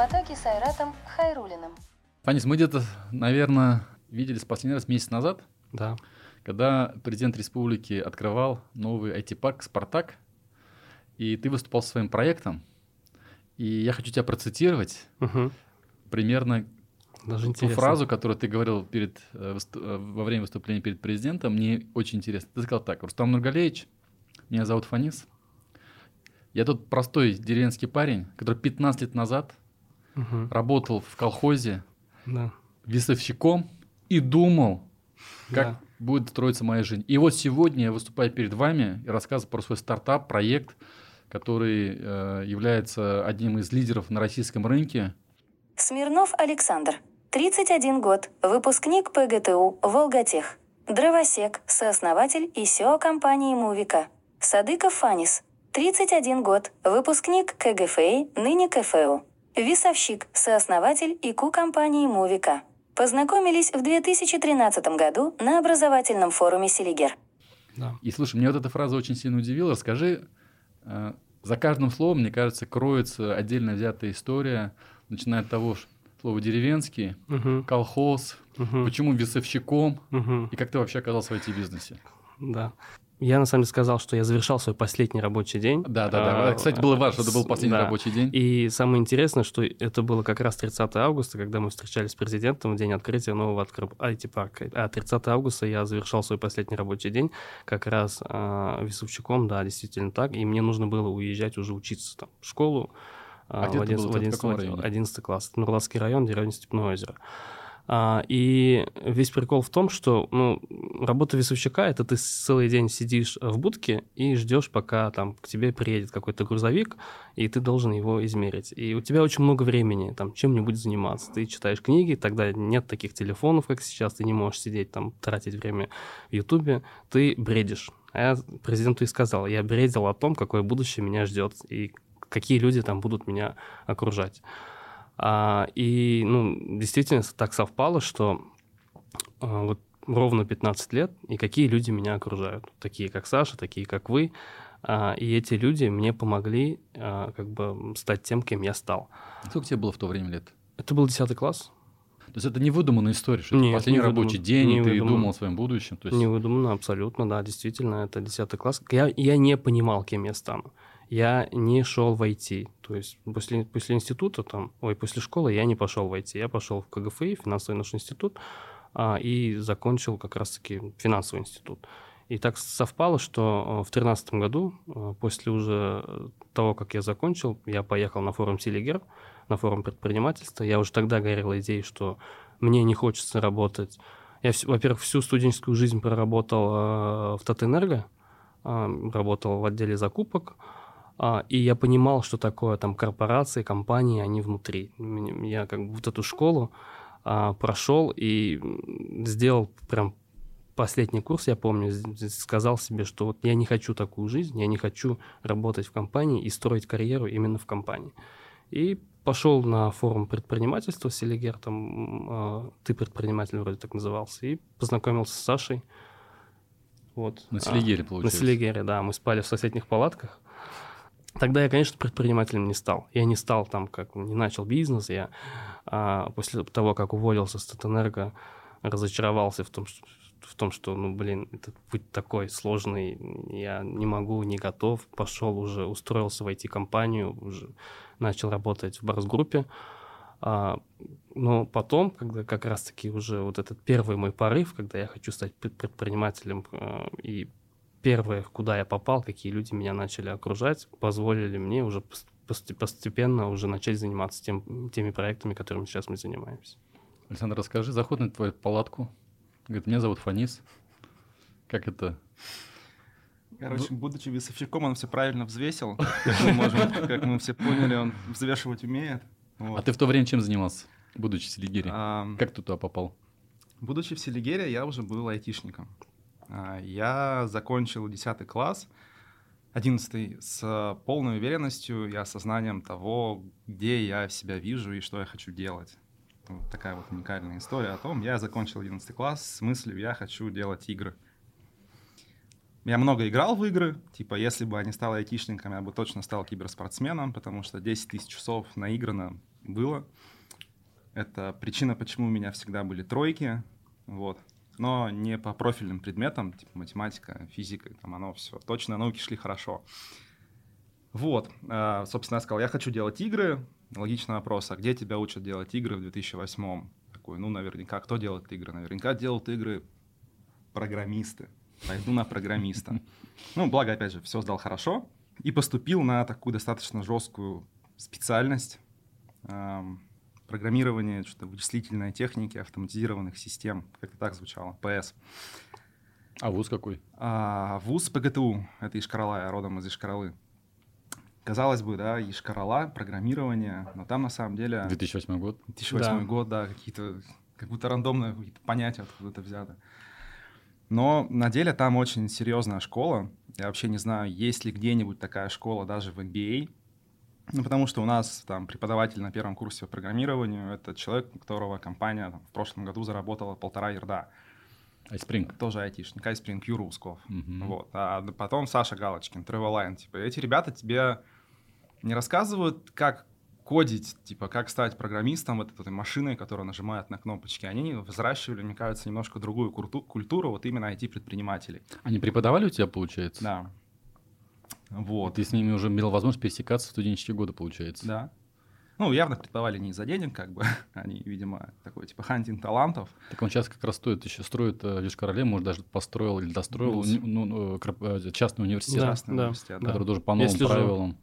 потоке с Айратом Хайрулиным. Фанис, мы где-то, наверное, виделись последний раз месяц назад. Да. Когда президент республики открывал новый IT-парк «Спартак», и ты выступал со своим проектом, и я хочу тебя процитировать Угу. примерно Даже ту интересно. фразу, которую ты говорил перед, э, э, во время выступления перед президентом, мне очень интересно. Ты сказал так, Рустам Нургалеевич, меня зовут Фанис, я тут простой деревенский парень, который 15 лет назад Мгм. работал в колхозе Да. весовщиком и думал, как Да. будет строиться моя жизнь. И вот сегодня я выступаю перед вами и рассказываю про свой стартап, проект, который э, является одним из лидеров на российском рынке. Смирнов Александр, 31 год, выпускник ПГТУ «Волготех». Дровосек, сооснователь и СЕО компании «Мувика». Садыков Фанис, 31 год, выпускник КГФИ, ныне КФУ. Весовщик, сооснователь ИКУ компании «Мувика». Познакомились в 2013 году на образовательном форуме «Селигер». Да. И слушай, мне вот эта фраза очень сильно удивила. Расскажи, э, за каждым словом, мне кажется, кроется отдельно взятая история, начиная от того ж слова деревенский, Мгм. колхоз, Мгм. почему весовщиком, Мгм. и как ты вообще оказался в IT-бизнесе. Да. Я на самом деле сказал, что я завершал свой последний рабочий день. Да, да, да. А, Кстати, было важно, это был последний да. рабочий день. И самое интересное, что это было как раз 30 августа, когда мы встречались с президентом в день открытия нового откры- IT-парка. А 30 августа я завершал свой последний рабочий день как раз а, весовщиком, да, действительно так. И мне нужно было уезжать уже учиться там, в школу. А где ты был? в Ты в 11, каком районе? 11 класс. Это Нурлатский район, деревня Степное озеро. А, и весь прикол в том, что ну, работа весовщика это ты целый день сидишь в будке и ждешь, пока там к тебе приедет какой-то грузовик, и ты должен его измерить. И у тебя очень много времени там чем-нибудь заниматься. Ты читаешь книги, тогда нет таких телефонов, как сейчас, ты не можешь сидеть там, тратить время в Ютубе, ты бредишь. А я президенту и сказал, я бредил о том, какое будущее меня ждет, и какие люди там будут меня окружать. А, и, ну, действительно так совпало, что а, вот ровно 15 лет, и какие люди меня окружают. Такие, как Саша, такие, как вы. А, и эти люди мне помогли как бы стать тем, кем я стал. Сколько тебе было в то время лет? Это был 10 класс. То есть это не выдуманная история, что это Нет, последний не рабочий день, не и ты выдуман. думал о своем будущем. То есть... Не выдуманно, абсолютно, да, действительно, это 10 класс. Я, я не понимал, кем я стану. Я не шел в IT. То есть после, после института, там, ой, после школы я не пошел в IT. Я пошел в КГФИ, финансовый наш институт, а, и закончил как раз-таки финансовый институт. И так совпало, что э, в 2013 году, э, после уже того, как я закончил, я поехал на форум Селигер, на форум предпринимательства. Я уже тогда горел идеей, что мне не хочется работать. Я, во-первых, всю студенческую жизнь проработал э, в Татэнерго, работал в отделе закупок, а, и я понимал, что такое там корпорации, компании, они внутри. Я как бы вот эту школу а, прошел и сделал прям последний курс, я помню, сказал себе, что вот я не хочу такую жизнь, я не хочу работать в компании и строить карьеру именно в компании. И пошел на форум предпринимательства Селигер, там а, ты предприниматель вроде так назывался, и познакомился с Сашей. Вот. На А, Селигере, На получается. Селигере, да, мы спали в соседних палатках. Тогда я, конечно, предпринимателем не стал. Я не стал там, как не начал бизнес. Я а, после того, как уволился с Татэнерго, разочаровался в том, что, в том, что, ну, блин, этот путь такой сложный, я не могу, не готов. Пошел уже, устроился в IT-компанию, уже начал работать в Барс-группе. А, но потом, когда как раз-таки уже вот этот первый мой порыв, когда я хочу стать пред- предпринимателем, э, и первое, куда я попал, какие люди меня начали окружать, позволили мне уже пос- пост- постепенно уже начать заниматься тем, теми проектами, которыми сейчас мы занимаемся. Александр, расскажи, заход на твою палатку. Говорит, меня зовут Фанис. Как это? Короче, будучи весовщиком, он все правильно взвесил. Как мы, можем, как мы все поняли, он взвешивать умеет. А ты в то время чем занимался, будучи в Селигере? Как ты туда попал? Будучи в Селигере, я уже был айтишником. А, Я закончил 10 класс, 11 с полной уверенностью и осознанием того, где я себя вижу и что я хочу делать. Вот такая вот уникальная история о том, я закончил 11 класс с мыслью, я хочу делать игры. Я много играл в игры, типа, если бы я не стал айтишником, я бы точно стал киберспортсменом, потому что 10 тысяч часов наиграно было. Это причина, почему у меня всегда были тройки, вот. Но не по профильным предметам, типа математика, физика, там оно все. Точно науки шли хорошо. Вот, а, собственно, я сказал, я хочу делать игры. Логичный вопрос, а где тебя учат делать игры в 2008 Такой, ну, наверняка, кто делает игры? Наверняка делают игры программисты. Пойду на программиста. Ну, благо, опять же, все сдал хорошо. И поступил на такую достаточно жесткую специальность. Программирование, что-то вычислительной техники, автоматизированных систем. Как-то так звучало. ПС. А вуз какой? А, вуз ПГТУ. Это Ишкарала, я родом из Ишкаралы. Казалось бы, да, Ишкарала, программирование, но там на самом деле... 2008 год? 2008 да. год, да, какие-то как будто рандомные какие-то понятия откуда-то взято. Но на деле там очень серьезная школа. Я вообще не знаю, есть ли где-нибудь такая школа даже в MBA. Ну, потому что у нас там преподаватель на первом курсе по программированию — это человек, у которого компания там, в прошлом году заработала полтора ярда. iSpring. Тоже айтишник. iSpring, Юра Усков. Uh-huh. Вот. А потом Саша Галочкин, Travelline. Типа, эти ребята тебе не рассказывают, как кодить, типа, как стать программистом вот этой машиной, которая нажимает на кнопочки. Они взращивали, мне кажется, немножко другую культуру, вот именно IT-предпринимателей. Они преподавали у тебя, получается? Да. Вот. Ты с ними уже имел возможность пересекаться в студенческие годы, получается? Да. Ну, явно преподавали не из-за денег, как бы. Они, видимо, такой, типа, хантинг талантов. Так он сейчас как раз стоит, еще строит э, в Короле, может, даже построил или достроил ну, ну, э, частный университет. Частный да, университет, да. Который тоже по новым правилам.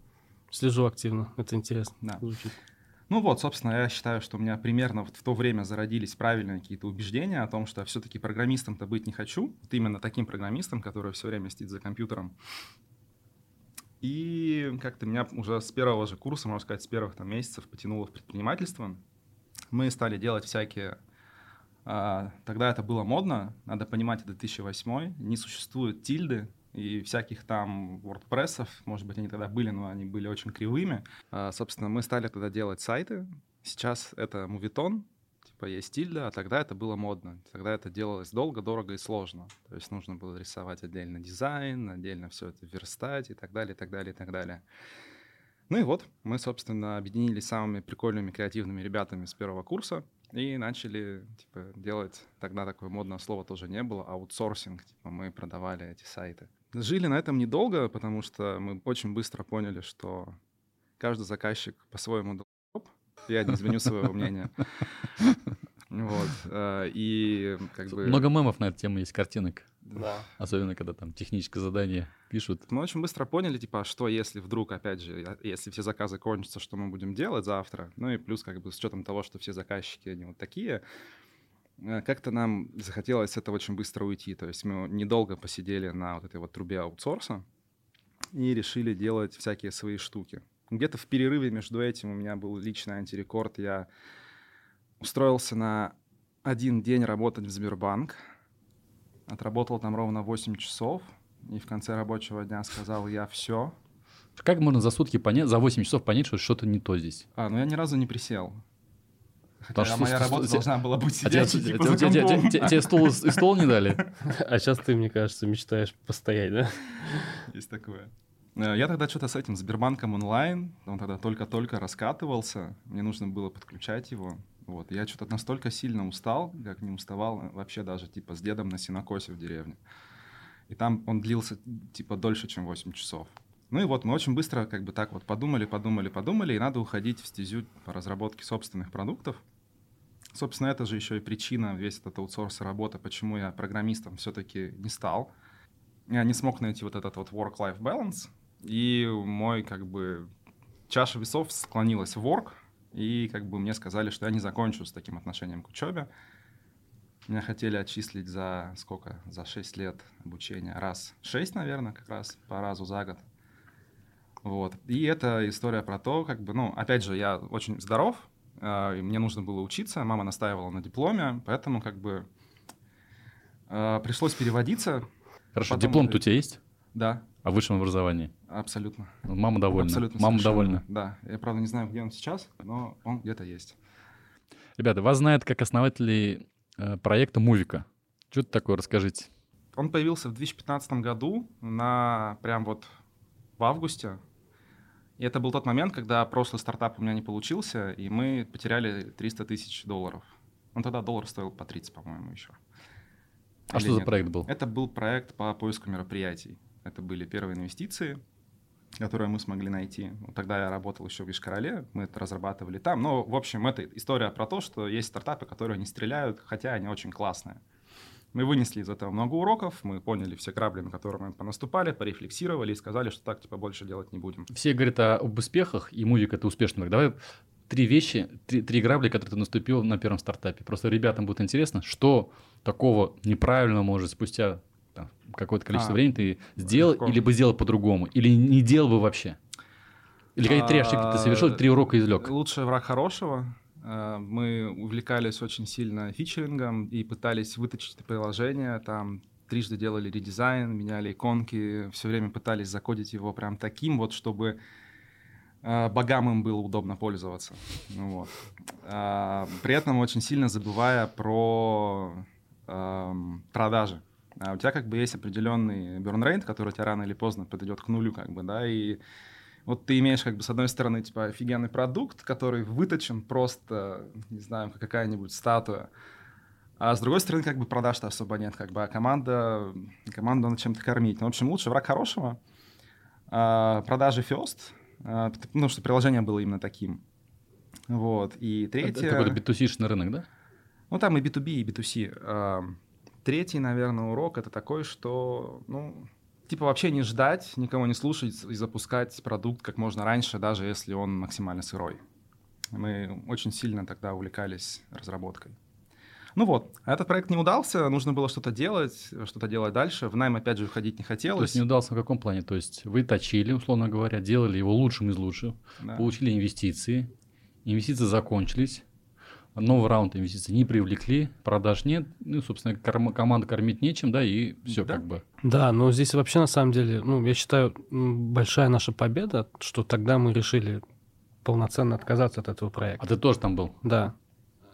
Слежу активно, это интересно. Да. Звучит. Ну вот, собственно, я считаю, что у меня примерно в то время зародились правильные какие-то убеждения о том, что я все-таки программистом-то быть не хочу. Вот именно таким программистом, который все время сидит за компьютером. И как-то меня уже с первого же курса, можно сказать, с первых там, месяцев потянуло в предпринимательство. Мы стали делать всякие... А, тогда это было модно, надо понимать, это 2008 не существует тильды, и всяких там WordPress, может быть, они тогда были, но они были очень кривыми. А, собственно, мы стали тогда делать сайты. Сейчас это мувитон, типа есть тильда, а тогда это было модно. Тогда это делалось долго, дорого и сложно. То есть нужно было рисовать отдельно дизайн, отдельно все это верстать и так далее, и так далее, и так далее. Ну и вот, мы, собственно, объединились с самыми прикольными, креативными ребятами с первого курса и начали, типа, делать, тогда такое модное слово тоже не было, аутсорсинг, типа, мы продавали эти сайты. Жили на этом недолго, потому что мы очень быстро поняли, что каждый заказчик по-своему. Я не изменю своего мнения. Вот. Э, и как бы... Много мемов на эту тему есть, картинок. Да. Особенно, когда там техническое задание пишут. Мы очень быстро поняли, типа, что если вдруг, опять же, если все заказы кончатся, что мы будем делать завтра. Ну и плюс, как бы, с учетом того, что все заказчики, они вот такие, Э, как-то нам захотелось это очень быстро уйти. То есть мы недолго посидели на вот этой вот трубе аутсорса и решили делать всякие свои штуки. Где-то в перерыве между этим у меня был личный антирекорд. Я устроился на один день работать в Сбербанк. Отработал там ровно 8 часов. И в конце рабочего дня сказал, я все. Как можно за сутки понять, за 8 часов понять, что что-то не то здесь? А, ну я ни разу не присел. Хотя моя работа должна была быть сидеть, Тебе стол и стол не дали? А сейчас ты, мне кажется, мечтаешь постоять, да? Есть такое. Э, я тогда что-то с этим Сбербанком онлайн, он тогда только-только раскатывался, мне нужно было подключать его. Вот, я что-то настолько сильно устал, как не уставал вообще даже типа с дедом на синокосе в деревне. И там он длился типа дольше, чем 8 часов. Ну и вот мы очень быстро как бы так вот подумали, подумали, подумали, и надо уходить в стезю по разработке собственных продуктов. Собственно, это же еще и причина, весь этот аутсорс работы, почему я программистом все-таки не стал. Я не смог найти вот этот вот work-life balance, и мой как бы чаша весов склонилась в work, и как бы мне сказали, что я не закончу с таким отношением к учебе. Меня хотели отчислить за сколько? За 6 лет обучения. Раз 6, наверное, как раз по разу за год. Вот. И это история про то, как бы, ну, опять же, я очень здоров, э, мне нужно было учиться, мама настаивала на дипломе, поэтому как бы э, пришлось переводиться. Хорошо, Потом... диплом-то у тебя есть? Да. О высшем образовании? Абсолютно. Ну, мама довольна. Абсолютно. Мама довольна. Да. Я, правда, не знаю, где он сейчас, но он где-то есть. Ребята, вас знают как основатели э, проекта Мувика. Что это такое, расскажите. он появился в 2015 году, на прям вот в августе. И это был тот момент, когда прошлый стартап у меня не получился, и мы потеряли 300 тысяч долларов. Он тогда доллар стоил по 30, по-моему, еще. А Или что нет? за проект был? Это был проект по поиску мероприятий. Это были первые инвестиции, которые мы смогли найти. Тогда я работал еще в Вишкороле, мы это разрабатывали там. Но, в общем, это история про то, что есть стартапы, которые не стреляют, хотя они очень классные. Мы вынесли из этого много уроков, мы поняли все грабли, на которые мы понаступали, порефлексировали и сказали, что так типа больше делать не будем. Все говорят об успехах, и Мувик это успешный. Давай три вещи, три, три грабли, которые ты наступил на первом стартапе. Просто ребятам будет интересно, что такого неправильного может спустя там, какое-то количество а, времени ты сделал, легко. или бы сделал по-другому, или не делал бы вообще? Или какие три ошибки ты совершил, три урока извлек? Лучший враг хорошего. Э, мы увлекались очень сильно фичерингом и пытались выточить это приложение, там трижды делали редизайн, меняли иконки, все время пытались закодить его прям таким вот, чтобы э, богам им было удобно пользоваться. Ну, вот. А, при этом очень сильно забывая про эм, продажи. А у тебя как бы есть определенный burn rate, который у тебя рано или поздно подойдет к нулю, как бы, да, и вот ты имеешь как бы с одной стороны типа офигенный продукт, который выточен просто, не знаю, как какая-нибудь статуя, а с другой стороны как бы продаж-то особо нет, как бы, а команда, команда надо чем-то кормить. Ну, в общем, лучше враг хорошего. А, продажи first, а, потому что приложение было именно таким. Вот. И третье... Это какой-то B2C рынок, да? Ну, там и B2B, и B2C. Третий, наверное, урок — это такой, что, ну, типа вообще не ждать, никого не слушать и запускать продукт как можно раньше, даже если он максимально сырой. Мы очень сильно тогда увлекались разработкой. Ну вот, а этот проект не удался, нужно было что-то делать, что-то делать дальше. В найм, опять же, уходить не хотелось. То есть не удался в каком плане? То есть вы точили, условно говоря, делали его лучшим из лучших, да. получили инвестиции, инвестиции закончились, новый раунд инвестиций не привлекли, продаж нет, ну, собственно, корм, команда кормить нечем, да, и все да? как бы. Да, но здесь вообще на самом деле, ну, я считаю, большая наша победа, что тогда мы решили полноценно отказаться от этого проекта. А ты тоже там был? Да.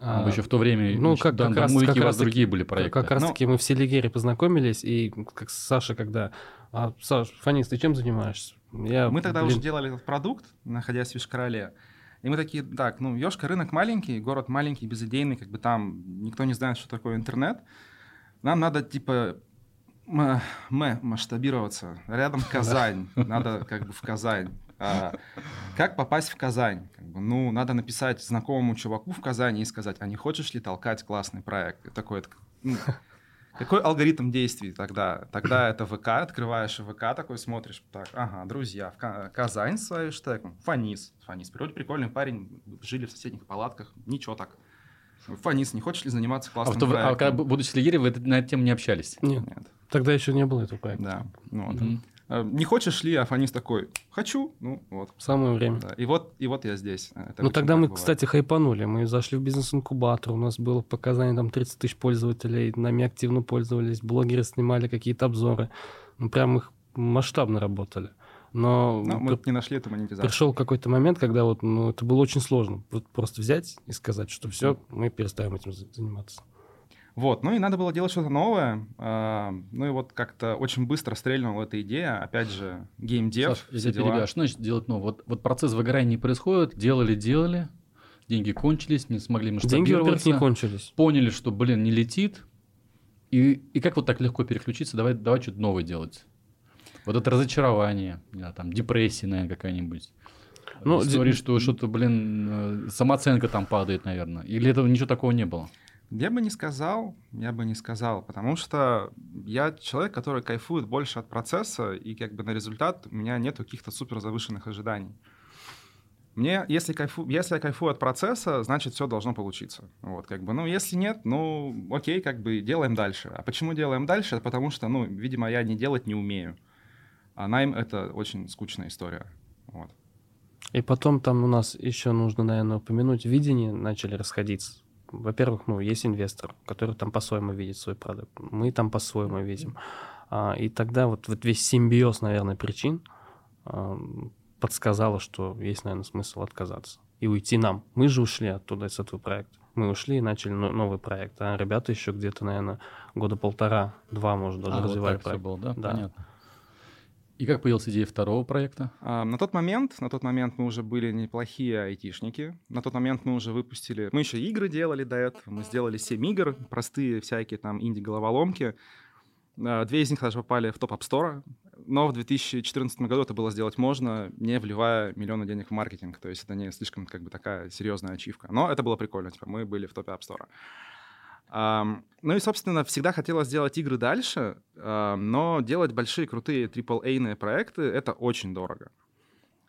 А, еще в то время, ну, как, да, как раз, как у вас другие были проекты. Как, раз таки мы в Селигере познакомились, и как Саша, когда... А, Саш, Фанис, ты чем занимаешься? Я, мы тогда блин... уже делали этот продукт, находясь в Вишкороле. И мы такие, так, ну, Ёшка рынок маленький, город маленький, безыдейный, как бы там никто не знает, что такое интернет. Нам надо, типа, мы масштабироваться. Рядом Казань, надо как бы в Казань. А, как попасть в Казань? Как бы, ну, надо написать знакомому чуваку в Казани и сказать, а не хочешь ли толкать классный проект? И такой, ну, какой алгоритм действий тогда? Тогда это ВК, открываешь ВК, такой смотришь, так, ага, друзья, в Казань с хэштегом, Фанис, Фанис, вроде прикольный парень, жили в соседних палатках, ничего так. Фанис, не хочешь ли заниматься классным а, проектом? А когда, будучи лидером, вы на эту тему не общались? Нет. Нет. Тогда еще не было этого проекта. Да. Ну, вот. mm-hmm. Э, не хочешь ли, а Фанис такой, хочу, ну вот. Самое время. Да. И, вот, и вот я здесь. Это ну тогда мы, бывает. кстати, хайпанули. Мы зашли в бизнес-инкубатор, у нас было показание там 30 тысяч пользователей, нами активно пользовались, блогеры снимали какие-то обзоры. Ну прям их масштабно работали. Но, Но мы при... не нашли эту монетизацию. Пришел какой-то момент, когда вот, ну, это было очень сложно. Просто взять и сказать, что все, мы перестаем этим заниматься. Вот, ну и надо было делать что-то новое. А, ну и вот как-то очень быстро стрельнула эта идея. Опять же, геймдев, Саш, все дела. Перебью, что значит делать новое? Вот, вот процесс выгорания не происходит, делали, делали, деньги кончились, не смогли масштабироваться. Деньги, не кончились. Поняли, что, блин, не летит. И, и как вот так легко переключиться, давай, давай что-то новое делать. Вот это разочарование, да, там, депрессия, наверное, какая-нибудь. Ну, История, д... что что-то, блин, э, самооценка там падает, наверное. Или этого ничего такого не было? Я бы не сказал, я бы не сказал, потому что я человек, который кайфует больше от процесса, и как бы на результат у меня нет каких-то супер завышенных ожиданий. Мне, если, кайфу, если я кайфую от процесса, значит, все должно получиться. Вот, как бы, ну, если нет, ну, окей, как бы делаем дальше. А почему делаем дальше? Потому что, ну, видимо, я не делать не умею. А найм — это очень скучная история. Вот. И потом там у нас еще нужно, наверное, упомянуть, видение начали расходиться во-первых, ну, есть инвестор, который там по-своему видит свой продукт, мы там по-своему видим. А, и тогда вот, вот весь симбиоз, наверное, причин а, подсказало, что есть, наверное, смысл отказаться и уйти нам. Мы же ушли оттуда, с этого проекта. Мы ушли и начали но- новый проект. А ребята еще где-то, наверное, года полтора-два, может, даже А, вот развивали всё проект. было, да? Да. Понятно. И как появилась идея второго проекта? А, На тот момент, на тот момент мы уже были неплохие айтишники. На тот момент мы уже выпустили... Мы еще игры делали до этого. Мы сделали 7 игр, простые всякие там инди-головоломки. А, Две из них даже попали в топ App Store. Но в 2014 году это было сделать можно, не вливая миллионы денег в маркетинг. То есть это не слишком как бы такая серьезная ачивка. Но это было прикольно. Типа мы были в топе App Store. Ну и, собственно, всегда хотелось сделать игры дальше, но делать большие, крутые AAA-ные проекты — это очень дорого.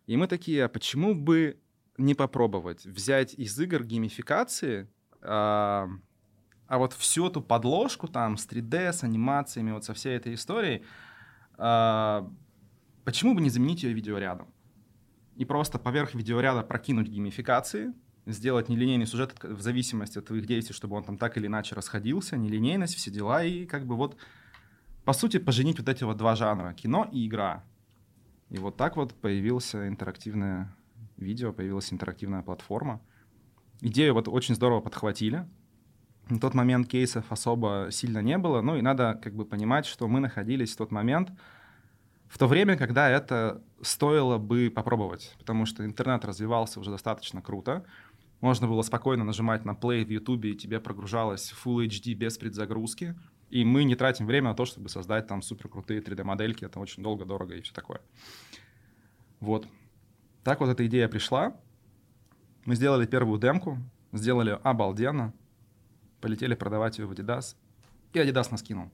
И мы такие, а почему бы не попробовать взять из игр геймификации, ам, а вот всю эту подложку там с 3D, с анимациями, вот со всей этой историей, а, почему бы не заменить ее видеорядом? И просто поверх видеоряда прокинуть геймификации, сделать нелинейный сюжет в зависимости от твоих действий, чтобы он там так или иначе расходился, нелинейность, все дела, и как бы вот, по сути, поженить вот эти вот два жанра, кино и игра. И вот так вот появилось интерактивное видео, появилась интерактивная платформа. Идею вот очень здорово подхватили. На тот момент кейсов особо сильно не было, ну и надо как бы понимать, что мы находились в тот момент в то время, когда это стоило бы попробовать, потому что интернет развивался уже достаточно круто. Можно было спокойно нажимать на play в YouTube, и тебе прогружалось Full HD без предзагрузки. И мы не тратим время на то, чтобы создать там супер крутые 3D-модельки. Это очень долго, дорого и все такое. Вот. Так вот эта идея пришла. Мы сделали первую демку, сделали обалденно, полетели продавать ее в Adidas, и Adidas нас кинул.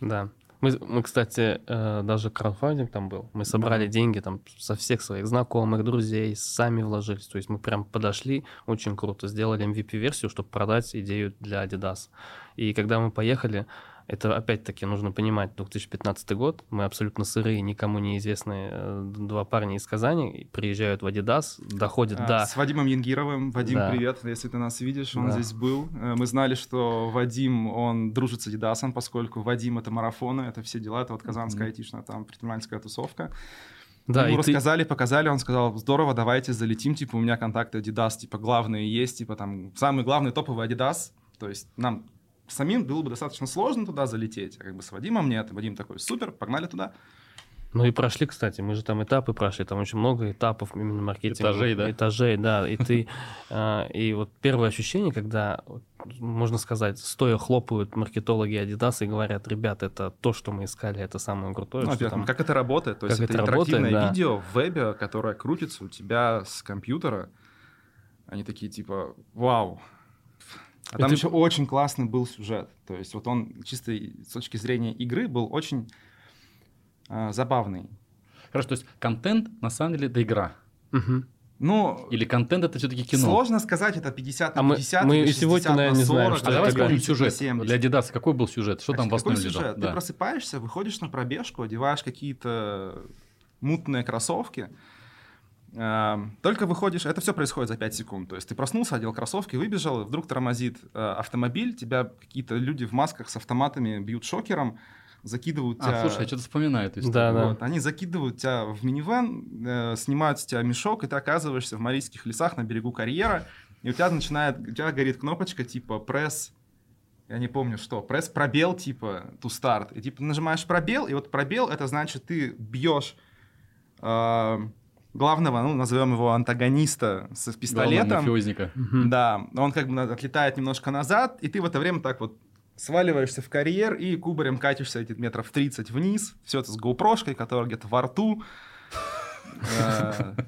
Да. Мы, мы, кстати, э, даже краудфандинг там был. Мы собрали деньги там со всех своих знакомых, друзей, сами вложились. То есть мы прям подошли, очень круто, сделали MVP-версию, чтобы продать идею для Adidas. И когда мы поехали, это опять-таки нужно понимать, 2015 год, мы абсолютно сырые, никому неизвестные э, два парня из Казани приезжают в Adidas, доходят А, до... С Вадимом Янгировым. Вадим, Да. привет, если ты нас видишь, он Да. здесь был. Э, Мы знали, что Вадим, он дружит с Адидасом, поскольку Вадим — это марафоны, это все дела, это вот казанская айтишная там предпринимательская тусовка. Да, Ему и ты- рассказали, показали, он сказал, здорово, давайте залетим, типа, у меня контакты Adidas, типа, главные есть, типа, там, самый главный топовый Adidas, то есть нам самим было бы достаточно сложно туда залететь, а как бы с Вадимом нет, Вадим такой, супер, погнали туда. Ну и прошли, кстати, мы же там этапы прошли, там очень много этапов именно маркетинга. Этажей, да? Этажей, да. И ты, а, и вот первое ощущение, когда, можно сказать, стоя хлопают маркетологи Adidas и говорят, ребят, это то, что мы искали, это самое крутое. Ну, там». как это работает, то есть как это это работает, интерактивное да. видео в вебе, которое крутится у тебя с компьютера, они такие, типа, вау. А там Это- еще очень классный был сюжет. То есть вот он чисто с точки зрения игры был очень а, забавный. Хорошо, то есть контент на самом деле это игра. Мгм. Ну, Или контент это все-таки кино. сложно сказать, это 50 на А мы- 50 мы или и сегодня, 60 на наверное, не знаем, 40, что А давай вспомним 30 на сюжет. 70. Для Adidas какой был сюжет? Что там в основе лежало? сюжет? Ты Да. просыпаешься, выходишь на пробежку, одеваешь какие-то мутные кроссовки, только выходишь, это все происходит за 5 секунд. То есть ты проснулся, одел кроссовки, выбежал, вдруг тормозит э, автомобиль, тебя какие-то люди в масках с автоматами бьют шокером, закидывают А, тебя... слушай, я что-то вспоминаю эту историю. Да, да. Вот, они закидывают тебя в минивэн, э, снимают с тебя мешок, и ты оказываешься в Марийских лесах на берегу карьера, и у тебя начинает, у тебя горит кнопочка типа пресс, я не помню что, пресс пробел типа to start, и типа нажимаешь пробел, и вот пробел это значит ты бьешь э, главного, ну назовем его антагониста с пистолетом, мафиозника. Да, он как бы отлетает немножко назад, и ты в это время так вот сваливаешься в карьер и кубарем катишься эти метров 30 вниз. Все это с гоупрошкой, которая где-то во рту.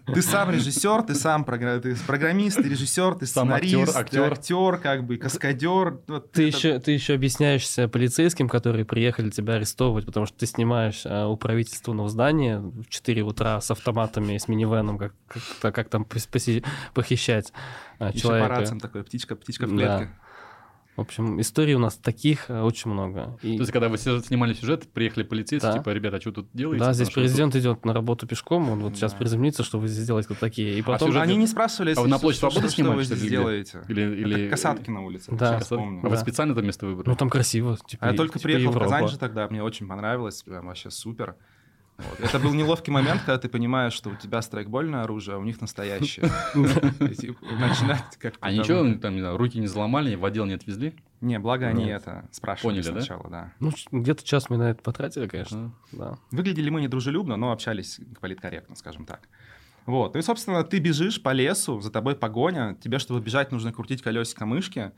Ты сам режиссер, ты сам программист, ты режиссер, ты сценарист, ты актер. актер, как бы каскадер. Ты еще, ты еще объясняешься полицейским, которые приехали тебя арестовывать, потому что ты снимаешь а, у правительственного здания в 4 утра с автоматами, с минивеном, как, как, там похищать а, Еще по человека. рациям такой, птичка, птичка в клетке. В общем, историй у нас таких а, очень много. И- То есть, когда вы снимали сюжет, приехали полицейские, Да. типа, ребята, а что тут делаете? да, здесь Потому президент идет на работу пешком, он вот сейчас приземлится, что вы здесь делаете вот такие. И потом... сюжет- Они не спрашивали, А вы на площадь Свободы что, что вы здесь или делаете. Или, или... Это Касатки на улице. Да. А вы специально это место выбрали? Ну, там красиво. Типа, А я только типа приехал в. Казань же тогда, мне очень понравилось, прям вообще супер. Вот. Это был неловкий момент, когда ты понимаешь, что у тебя страйкбольное оружие, а у них настоящее. Начинать как А ничего, там, руки не заломали, в отдел не отвезли? Не, благо они это спрашивали сначала, да. Ну, где-то час мы на это потратили, конечно. Да. Выглядели мы недружелюбно, но общались политкорректно, скажем так. Вот. Ну и, собственно, ты бежишь по лесу, за тобой погоня. Тебе, чтобы бежать, нужно крутить колесико мышки,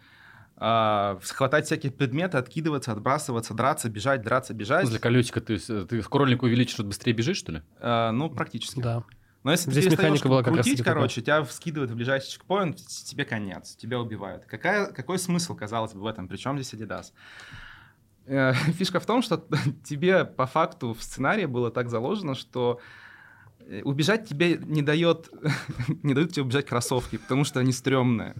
а, хватать всякие предметы, откидываться, отбрасываться, драться, бежать, драться, бежать. Для колесика ты, с- ты скроллинг увеличишь, чтобы быстрее бежишь, что ли? А, ну, практически. Да. Но если Здесь ты механика была как раз крутить, такая. короче, тебя вскидывают в ближайший чекпоинт, тебе конец, тебя убивают. Какая, какой смысл, казалось бы, в этом? Причем здесь Adidas? Э, Фишка в том, что тебе по факту в сценарии было так заложено, что э, убежать тебе не дает, не дают тебе убежать кроссовки, потому что они стрёмные.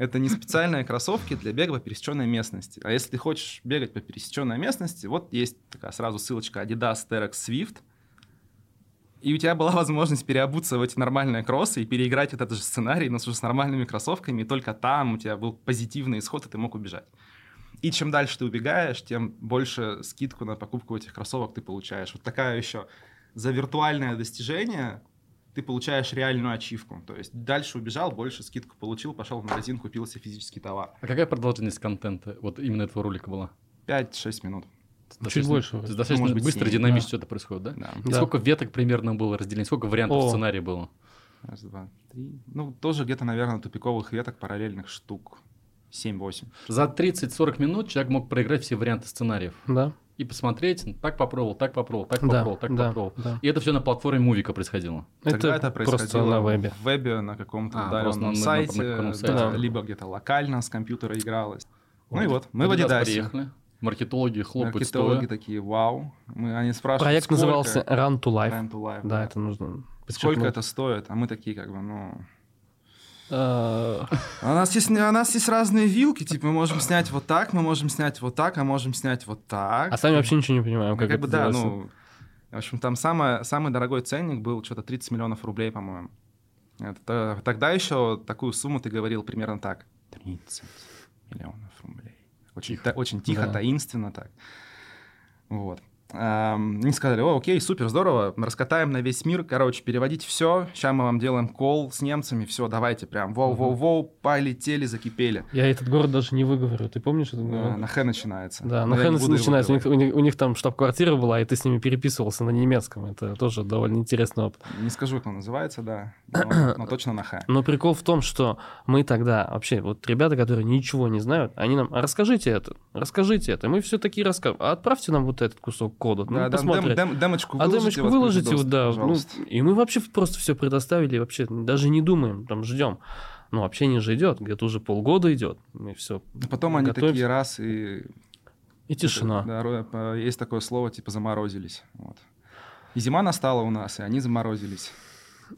Это не специальные кроссовки для бега по пересеченной местности. А если ты хочешь бегать по пересеченной местности, вот есть такая сразу ссылочка Adidas Terex Swift, и у тебя была возможность переобуться в эти нормальные кроссы и переиграть этот же сценарий, но уже с нормальными кроссовками, и только там у тебя был позитивный исход, и ты мог убежать. И чем дальше ты убегаешь, тем больше скидку на покупку этих кроссовок ты получаешь. Вот такая еще за виртуальное достижение ты получаешь реальную ачивку. То есть дальше убежал, больше скидку получил, пошел в магазин, купил себе физический товар. А какая продолжительность контента вот именно этого ролика была? 5-6 минут. Достаточно- больше вроде. Достаточно Может быть, быстро, семь, динамично да. все это происходит, да? Да. И Да. сколько веток примерно было разделено? Сколько вариантов О. сценария было? Раз, два, три. Ну, тоже где-то, наверное, тупиковых веток параллельных штук 7-8. За 30-40 минут человек мог проиграть все варианты сценариев. Да. И посмотреть, ну, так попробовал, так попробовал, так Да, попробовал, так да, попробовал. да. И это все на платформе Мувика происходило. Тогда это, просто происходило на вебе. в вебе на каком-то А, удаленном просто на- на- на сайте, да, сайте. либо где-то локально с компьютера игралось. Ну Вот. и вот, мы в Adidas приехали, маркетологи хлопают Маркетологи стоя. такие, вау. Мы, они спрашивают, Проект сколько назывался Run to Life. Run to Life, Да, это нужно Сколько это стоит? А мы такие, как бы, ну... Э, А у нас есть, у нас есть разные вилки, типа мы можем снять вот так, мы можем снять вот так, а можем снять вот так. А сами вообще ничего не понимаем, Ну, как, как это бы, да, ну... В общем, там самое, самый дорогой ценник был что-то 30 миллионов рублей, по-моему. Это, тогда еще такую сумму ты говорил примерно так. 30 миллионов рублей. Очень Тихо. та- очень тихо, Да. таинственно так. Вот. Они сказали, о, окей, супер, здорово, раскатаем на весь мир, короче, переводите все, сейчас мы вам делаем кол с немцами, все, давайте прям, воу-воу-воу, полетели, закипели. Я этот город даже не выговорю. Ты помнишь этот Э, город? На Х начинается. Да, на его начинается. У них, у, них, у них там штаб-квартира была, и ты с ними переписывался на немецком. Это тоже довольно интересный опыт. Не скажу, как он называется, да, но, но точно на Х. Но прикол в том, что мы тогда, вообще, вот ребята, которые ничего не знают, они нам, а расскажите это, расскажите это. Мы все такие расскажем. А отправьте нам вот этот кусок кода. Ну, Да, да, посмотрим. дем- дем- демочку А выложите, демочку в открытый выложите, вот, доступ, да. Ну, и мы вообще просто все предоставили, вообще даже не думаем, там ждем. Ну, общение же идет, где-то уже полгода идет. Мы все. А потом они готовимся. такие раз и... И тишина. Да, есть такое слово, типа заморозились. Вот. И зима настала у нас, и они заморозились.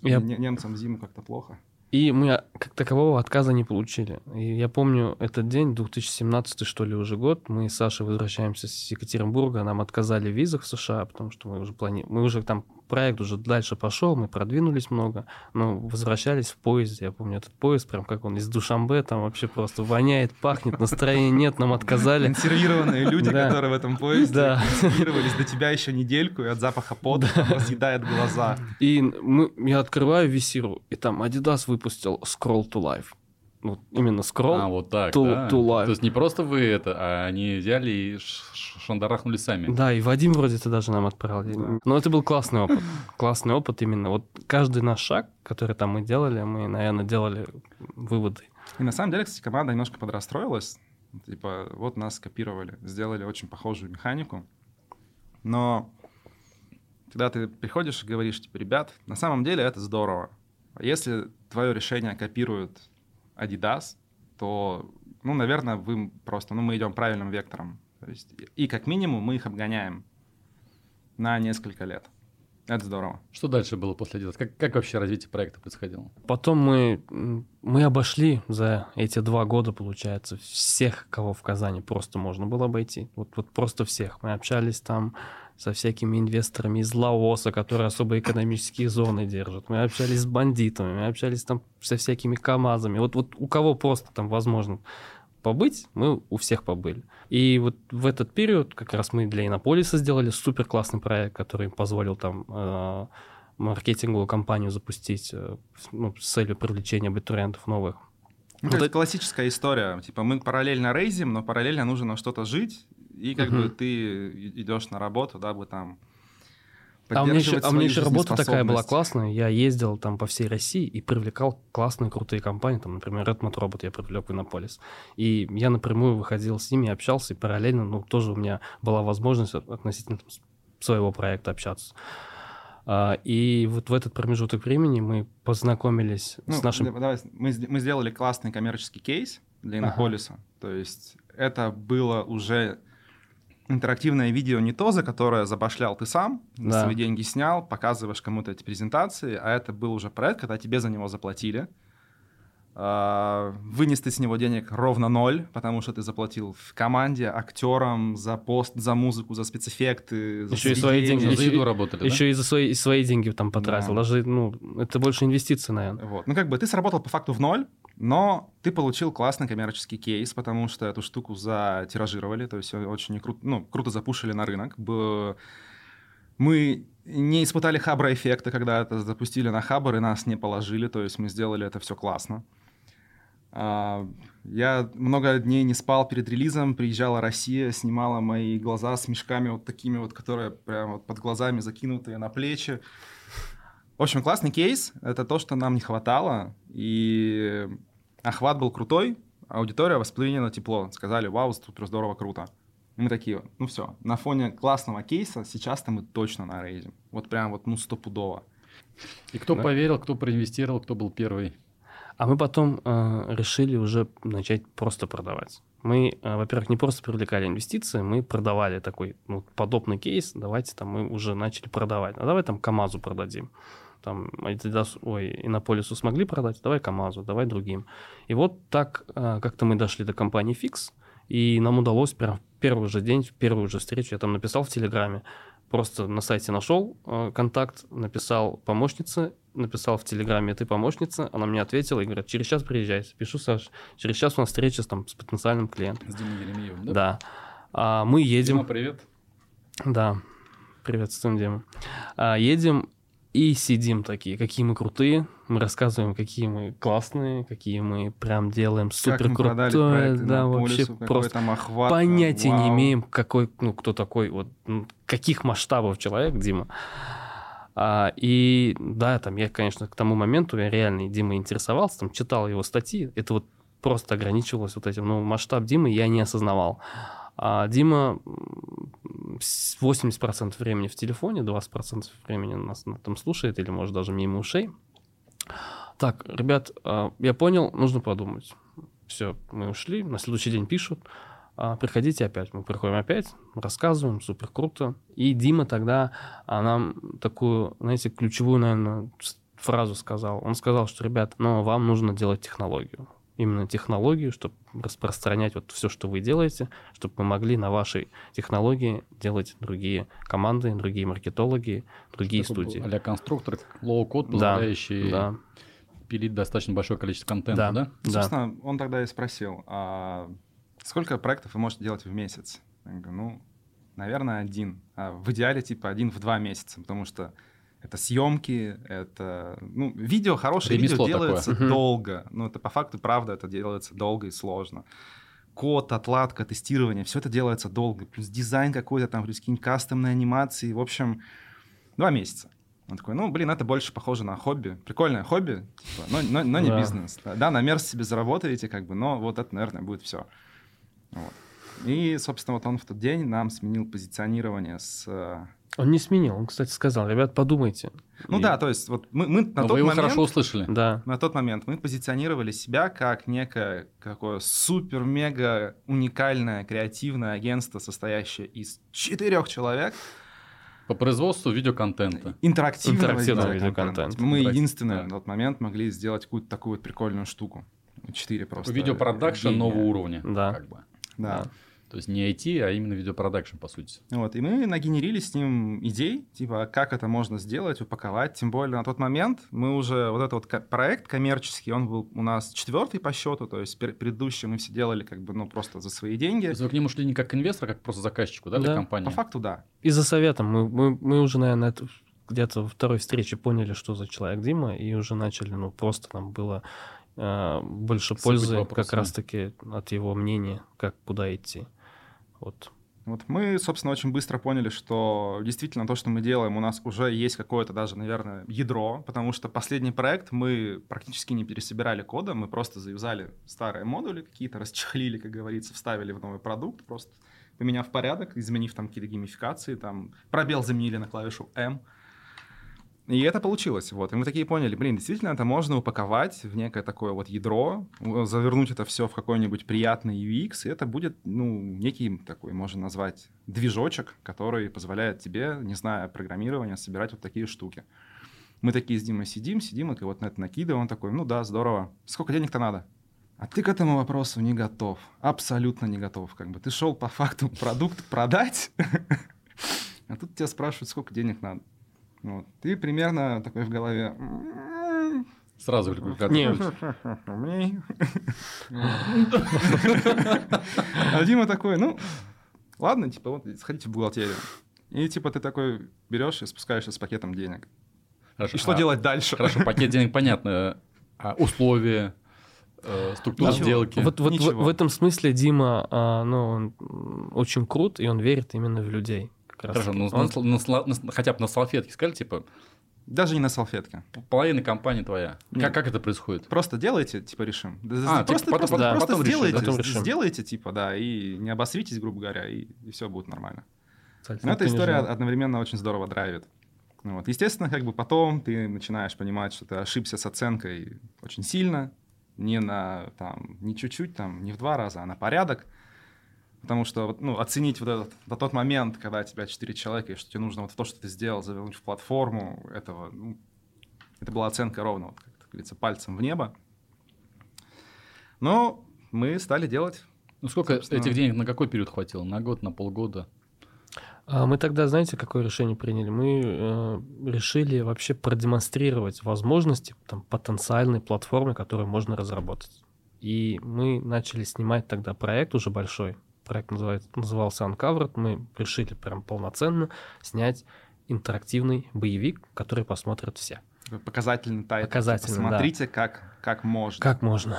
Я Не- Немцам зиму как-то плохо. И мы как такового отказа не получили. И я помню этот день, 2017 что ли уже год, мы с Сашей возвращаемся с Екатеринбурга, нам отказали в визах в США, потому что мы уже плани... мы уже там проект уже дальше пошел, мы продвинулись много, но возвращались в поезде. Я помню этот поезд, прям как он из Душамбе, там вообще просто воняет, пахнет, настроения нет, нам отказали. Консервированные люди, Да. которые в этом поезде Да. консервировались до тебя еще недельку, и от запаха пота разъедает глаза. И мы, я открываю висиру, и там Adidas выпустил Scroll to Life. Вот именно Scroll. А, вот так, to- да. to life. То есть не просто вы это, а они взяли и ш- ш- шандарахнули сами. Да, и Вадим вроде это даже нам отправил. Да. Но это был классный опыт. Классный опыт именно. Вот каждый наш шаг, который там мы делали, мы, наверное, делали выводы. И на самом деле, кстати, команда немножко подрастроилась. Типа, вот нас скопировали, сделали очень похожую механику. Но когда ты приходишь и говоришь, типа, ребят, на самом деле это здорово. Если твое решение копирует Adidas, то, ну, наверное, вы просто, ну, мы идем правильным вектором. То есть, и как минимум мы их обгоняем на несколько лет. Это здорово. Что дальше было после Adidas? Как, как вообще развитие проекта происходило? Потом мы, мы обошли за эти два года, получается, всех, кого в Казани просто можно было обойти. Вот, вот просто всех. Мы общались там со всякими инвесторами из Лаоса, которые особо экономические зоны держат. Мы общались с бандитами, мы общались там со всякими КАМАЗами. Вот, вот у кого просто там возможно побыть, мы у всех побыли. И вот в этот период как раз мы для Иннополиса сделали супер классный проект, который позволил там э, маркетинговую кампанию запустить э, ну, с целью привлечения абитуриентов новых. Ну, Вот это классическая история. Типа мы параллельно рейзим, но параллельно нужно на что-то жить, и как Мгм. бы ты идешь на работу, дабы там А у меня еще, а у меня еще работа такая была классная. Я ездил там по всей России и привлекал классные, крутые компании. Там, например, Redmond Robot я привлек в Иннополис. И я напрямую выходил с ними, общался, и параллельно, ну, тоже у меня была возможность от- относительно там, своего проекта общаться. А, и вот в этот промежуток времени мы познакомились Ну, с нашим... да- давай, мы, мы сделали классный коммерческий кейс для Ага. Иннополиса. То есть это было уже интерактивное видео не то, за которое забашлял ты сам, Да. свои деньги снял, показываешь кому-то эти презентации, а это был уже проект, когда тебе за него заплатили. А, Вынес ты с него денег ровно ноль, потому что ты заплатил в команде, актерам за пост, за музыку, за спецэффекты, за Еще и свои сведения. деньги. За еще- еду работали, да? Еще и за свои, и свои деньги там потратил. Да. Даже, ну, это больше инвестиции, наверное. Вот. Ну, как бы ты сработал по факту в ноль, но ты получил классный коммерческий кейс, потому что эту штуку затиражировали, то есть очень кру- ну, круто запушили на рынок. Мы не испытали хабра эффекта, когда это запустили на хабр, и нас не положили, то есть мы сделали это все классно. А, Я много дней не спал перед релизом, приезжала Россия, снимала мои глаза с мешками вот такими вот, которые прямо вот под глазами закинутые на плечи. В общем, классный кейс. Это то, что нам не хватало. И охват был крутой. Аудитория восприняла тепло. Сказали, вау, супер здорово, круто. И мы такие, ну все, на фоне классного кейса сейчас-то мы точно на рейзе. Вот прям вот, ну, стопудово. И кто Да. поверил, кто проинвестировал, кто был первый? А мы потом э, решили уже начать просто продавать. Мы, э, во-первых, не просто привлекали инвестиции, мы продавали такой ну, подобный кейс. Давайте там мы уже начали продавать. А давай там КАМАЗу продадим. Там Adidas, ой, Иннополису смогли продать, давай КАМАЗу, давай другим. И вот так э, как-то мы дошли до компании Fix, и нам удалось прям в первый же день, в первую же встречу, я там написал в Телеграме, просто на сайте нашел э, контакт, написал помощнице, написал в Телеграме, ты помощница, она мне ответила и говорит, через час приезжайте. Пишу, Саш, через час у нас встреча с, там, с потенциальным клиентом. С Димой Еремеевым, да? Да. А мы едем... Дима, привет. Да, приветствуем, Дима. А, едем и сидим такие, какие мы крутые. Мы рассказываем, какие мы классные, какие мы прям делаем супер крутое. Да, вообще какой просто там охват. понятия не вау. имеем, какой, ну, кто такой, вот, ну, каких масштабов человек, Дима. А, и да, там я, конечно, к тому моменту я реально Димой интересовался, там читал его статьи, это вот просто ограничивалось вот этим, ну, масштаб Димы я не осознавал. А Дима м, с 80% времени в телефоне, 20% времени нас на- там слушает или, может, даже мимо ушей. Так, ребят, а, я понял, нужно подумать. Все, мы ушли, на следующий день пишут, а, приходите опять. Мы приходим опять, рассказываем, супер круто. И Дима тогда а, нам такую, знаете, ключевую, наверное, фразу сказал. Он сказал, что, ребят, но вам нужно делать технологию. Именно технологию, чтобы распространять вот все, что вы делаете, чтобы мы могли на вашей технологии делать другие команды, другие маркетологи, другие был студии. А-ля конструктор, low-code, Да, позволяющий Да, пилить достаточно большое количество контента, Да. да? да. Собственно, он тогда и спросил, а сколько проектов вы можете делать в месяц? Я говорю, ну, наверное, один. А в идеале, типа, один в два месяца, потому что это съемки, это... Ну, видео, хорошее Ремесло видео такое. делается Мгм. долго. Ну, это по факту, правда, это делается долго и сложно. Код, отладка, тестирование, все это делается долго. Плюс дизайн какой-то там, плюс какие-нибудь кастомные анимации. В общем, два месяца. Он такой, ну, блин, это больше похоже на хобби. Прикольное хобби, типа, но, но, но не Да. бизнес. Да, на мерз себе заработаете, как бы, но вот это, наверное, будет все. Вот. И, собственно, вот он в тот день нам сменил позиционирование с... э, Он не сменил, он, кстати, сказал, ребят, подумайте. Ну И- да, то есть вот мы, мы на Но тот вы его момент... хорошо услышали. Да, На тот момент мы позиционировали себя как некое какое супер-мега уникальное креативное агентство, состоящее из четырех человек, По производству видеоконтента. интерактивного, Интерактивного видеоконтента. видеоконтента. Мы Здрасте, единственные да. на тот момент могли сделать какую-то такую вот прикольную штуку. Четыре просто. Видеопродакшн гения. нового уровня. Да. Как бы. Да. То есть не IT, а именно видеопродакшн, по сути. Вот, и мы нагенерили с ним идей, типа, как это можно сделать, упаковать. Тем более на тот момент мы уже, вот этот вот проект коммерческий, он был у нас четвертый по счету, то есть предыдущий мы все делали как бы, ну, просто за свои деньги. То есть вы к нему шли не как к инвестору, а как просто заказчику, да, для Да. компании? По факту, да. И за советом. Мы, мы, мы уже, наверное, это где-то во второй встрече поняли, что за человек Дима, и уже начали, ну, просто нам было э, больше Сыпать пользы как раз-таки от его мнения, как куда идти. Вот. Вот мы, собственно, очень быстро поняли, что действительно то, что мы делаем, у нас уже есть какое-то даже, наверное, ядро, потому что последний проект мы практически не пересобирали кода, мы просто завязали старые модули какие-то, расчехлили, как говорится, вставили в новый продукт, просто поменяв порядок, изменив там какие-то геймификации, там пробел заменили на клавишу M. И это получилось, вот. И мы такие поняли, блин, действительно, это можно упаковать в некое такое вот ядро, завернуть это все в какой-нибудь приятный UX, и это будет, ну, некий такой, можно назвать, движочек, который позволяет тебе, не зная программирования, собирать вот такие штуки. Мы такие с Димой сидим, сидим, и вот на это накидываем, он такой, ну да, здорово. Сколько денег-то надо? А ты к этому вопросу не готов. Абсолютно не готов. Как бы ты шел по факту продукт продать, а тут тебя спрашивают, сколько денег надо. Вот. Ты примерно такой в голове... «М, Сразу калькулятор Не. включишь. Умней. А Дима такой, ну, ладно, типа, вот сходите в бухгалтерию. И типа ты такой берешь и спускаешься с пакетом денег. Хорошо. И что А, делать дальше? Хорошо, пакет денег понятно. А условия, э, структура Ничего. сделки. Вот, вот в, Ничего. в этом смысле Дима, а, ну, он очень крут, и он верит именно в людей. Раз Хорошо, ну, Он- на на на хотя бы на салфетке сказали, типа, Даже не на салфетке. половина компании твоя. Нет. Как, как это происходит? Просто делайте, типа, решим. Да, А, просто типа, просто, потом- просто потом решим, сделайте, да? Потом решим. сделайте, типа, да, и не обосритесь, грубо говоря, и, все будет нормально. Кстати, Но эта история одновременно очень здорово драйвит. Ну Вот. Естественно, как бы потом ты начинаешь понимать, что ты ошибся с оценкой очень сильно, не на там, не чуть-чуть, там, не в два раза, а на порядок. Потому что ну, оценить вот этот, на тот момент, когда тебя четыре человека, и что тебе нужно вот то, что ты сделал, завернуть в платформу, этого, ну, это была оценка ровно, вот, как говорится, пальцем в небо. Но мы стали делать Ну, сколько Собственно. этих денег на какой период хватило? На год, на полгода? А мы тогда, знаете, какое решение приняли? Мы э, решили вообще продемонстрировать возможности там, потенциальной платформы, которую можно разработать. И мы начали снимать тогда проект уже большой. Проект называется, назывался Uncovered. Мы решили прям полноценно снять интерактивный боевик, который посмотрят все. показательный title. Показательный, Типа, да. Как, как можно. Как можно?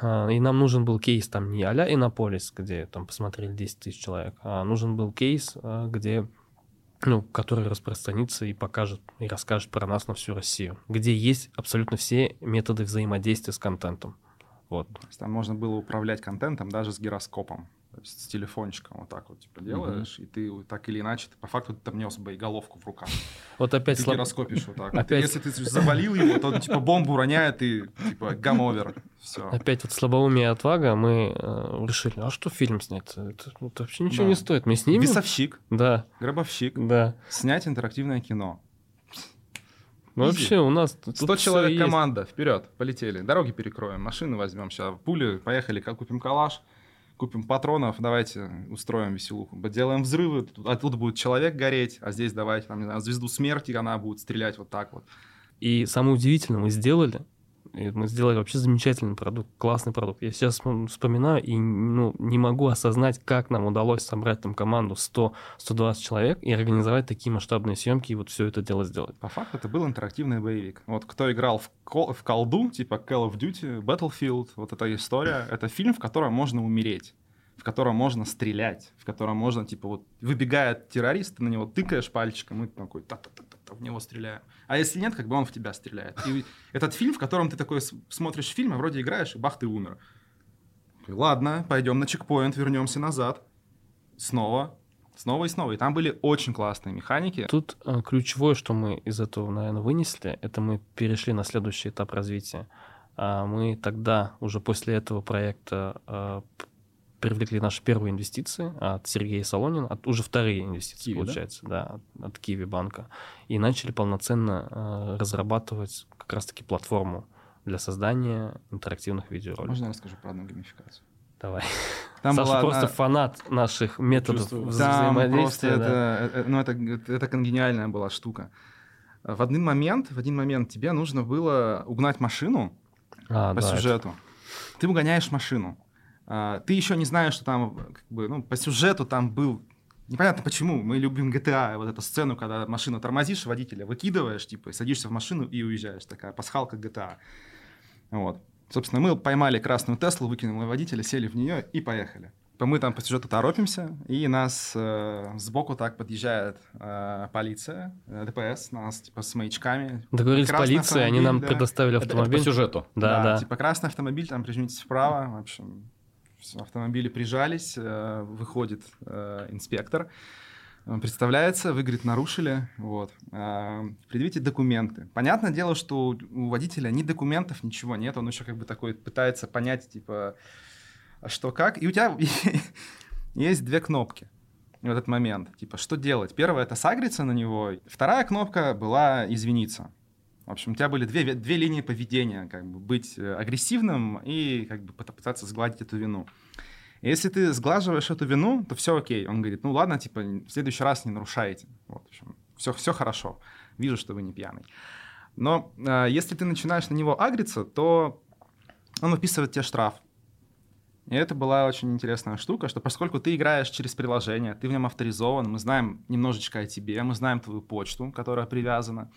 А, И нам нужен был кейс там не а-ля Иннополис, где там посмотрели 10 тысяч человек, а нужен был кейс, а, где ну, который распространится и покажет, и расскажет про нас на всю Россию, где есть абсолютно все методы взаимодействия с контентом. Вот. То есть Там можно было управлять контентом даже с гироскопом. То есть с телефончиком вот так вот типа делаешь, и ты так или иначе, ты, по факту ты там нес боеголовку в руках. Вот опять Ты слаб- гироскопишь вот так. Опять- Если ты завалил его, то он типа бомбу роняет и типа гамовер. Все. Опять вот слабоумие и отвага, мы э, решили, а что фильм снять? Это, это вообще ничего Да. не стоит. Мы снимем? Весовщик, Да, гробовщик, да. снять интерактивное кино. Ну, вообще у нас... тут 100 всё человек команда, вперед, полетели. Дороги перекроем, машины возьмем сейчас, пули, поехали, купим калаш, купим патронов, давайте устроим веселуху. Делаем взрывы, а тут будет человек гореть, а здесь давайте, там, не знаю, звезду смерти, она будет стрелять вот так вот. И самое удивительное, мы сделали, и мы сделали вообще замечательный продукт, классный продукт. Я сейчас вспом- вспоминаю и ну, не могу осознать, как нам удалось собрать там команду 100-120 человек и организовать такие масштабные съемки и вот все это дело сделать. По факту это был интерактивный боевик. Вот кто играл в, кол- в колду, типа Call of Duty, Battlefield, вот эта история, это фильм, в котором можно умереть в котором можно стрелять, в котором можно, типа, вот выбегает террорист, ты на него тыкаешь пальчиком, и такой та-та-та-та, в него стреляю. А если нет, как бы он в тебя стреляет. И этот фильм, в котором ты такой смотришь фильм, а вроде играешь, и бах, ты умер. Ладно, пойдем на чекпоинт, вернемся назад. Снова, снова и снова. И там были очень классные механики. Тут э, ключевое, что мы из этого, наверное, вынесли, это мы перешли на следующий этап развития. А мы тогда, уже после этого проекта, э, привлекли наши первые инвестиции от Сергея Солонина, от, уже вторые инвестиции, Киви, да? получается, да, от, от Киви банка, и начали полноценно э, разрабатывать как раз-таки платформу для создания интерактивных видеороликов. Можно я расскажу про одну геймификацию? Давай. Там Саша была просто одна- фанат наших методов Чувствую. вза- Там взаимодействия. да. это, э, ну, это, это, это конгениальная была штука. В один момент, в один момент тебе нужно было угнать машину А, по да, это- сюжету. Ты угоняешь машину. А, Ты еще не знаешь, что там, как бы, ну, по сюжету там был... Непонятно почему. Мы любим GTA, вот эту сцену, когда машину тормозишь, водителя выкидываешь, типа, и садишься в машину и уезжаешь. Такая пасхалка GTA. Вот. Собственно, мы поймали красную Теслу, выкинули водителя, сели в нее и поехали. Мы там по сюжету торопимся, и нас э, сбоку так подъезжает э, полиция, э, ДПС, нас типа с маячками. Договорились полицией, они нам автомобиль, да. предоставили Это, это по автомобиль. сюжету. Да, да. Типа красный автомобиль, там прижмитесь вправо. В общем, автомобили прижались, э, выходит э, инспектор, э, представляется, вы, говорит, нарушили, вот. Предъявите документы. Понятное дело, что у- водителя ни документов, ничего нет, он еще как бы такой пытается понять, типа, что как. И у тебя есть две кнопки в этот момент. Типа, что делать? Первая — это сагриться на него. Вторая кнопка была извиниться. В общем, у тебя были две, две линии поведения, как бы быть э, агрессивным и как бы пыта- пытаться сгладить эту вину. Если ты сглаживаешь эту вину, то все окей. Он говорит, ну ладно, типа, в следующий раз не нарушайте. Вот, в общем, все, все хорошо. Вижу, что вы не пьяный. Но э, если ты начинаешь на него агриться, то он выписывает тебе штраф. И это была очень интересная штука, что поскольку ты играешь через приложение, ты в нем авторизован, мы знаем немножечко о тебе, мы знаем твою почту, которая привязана.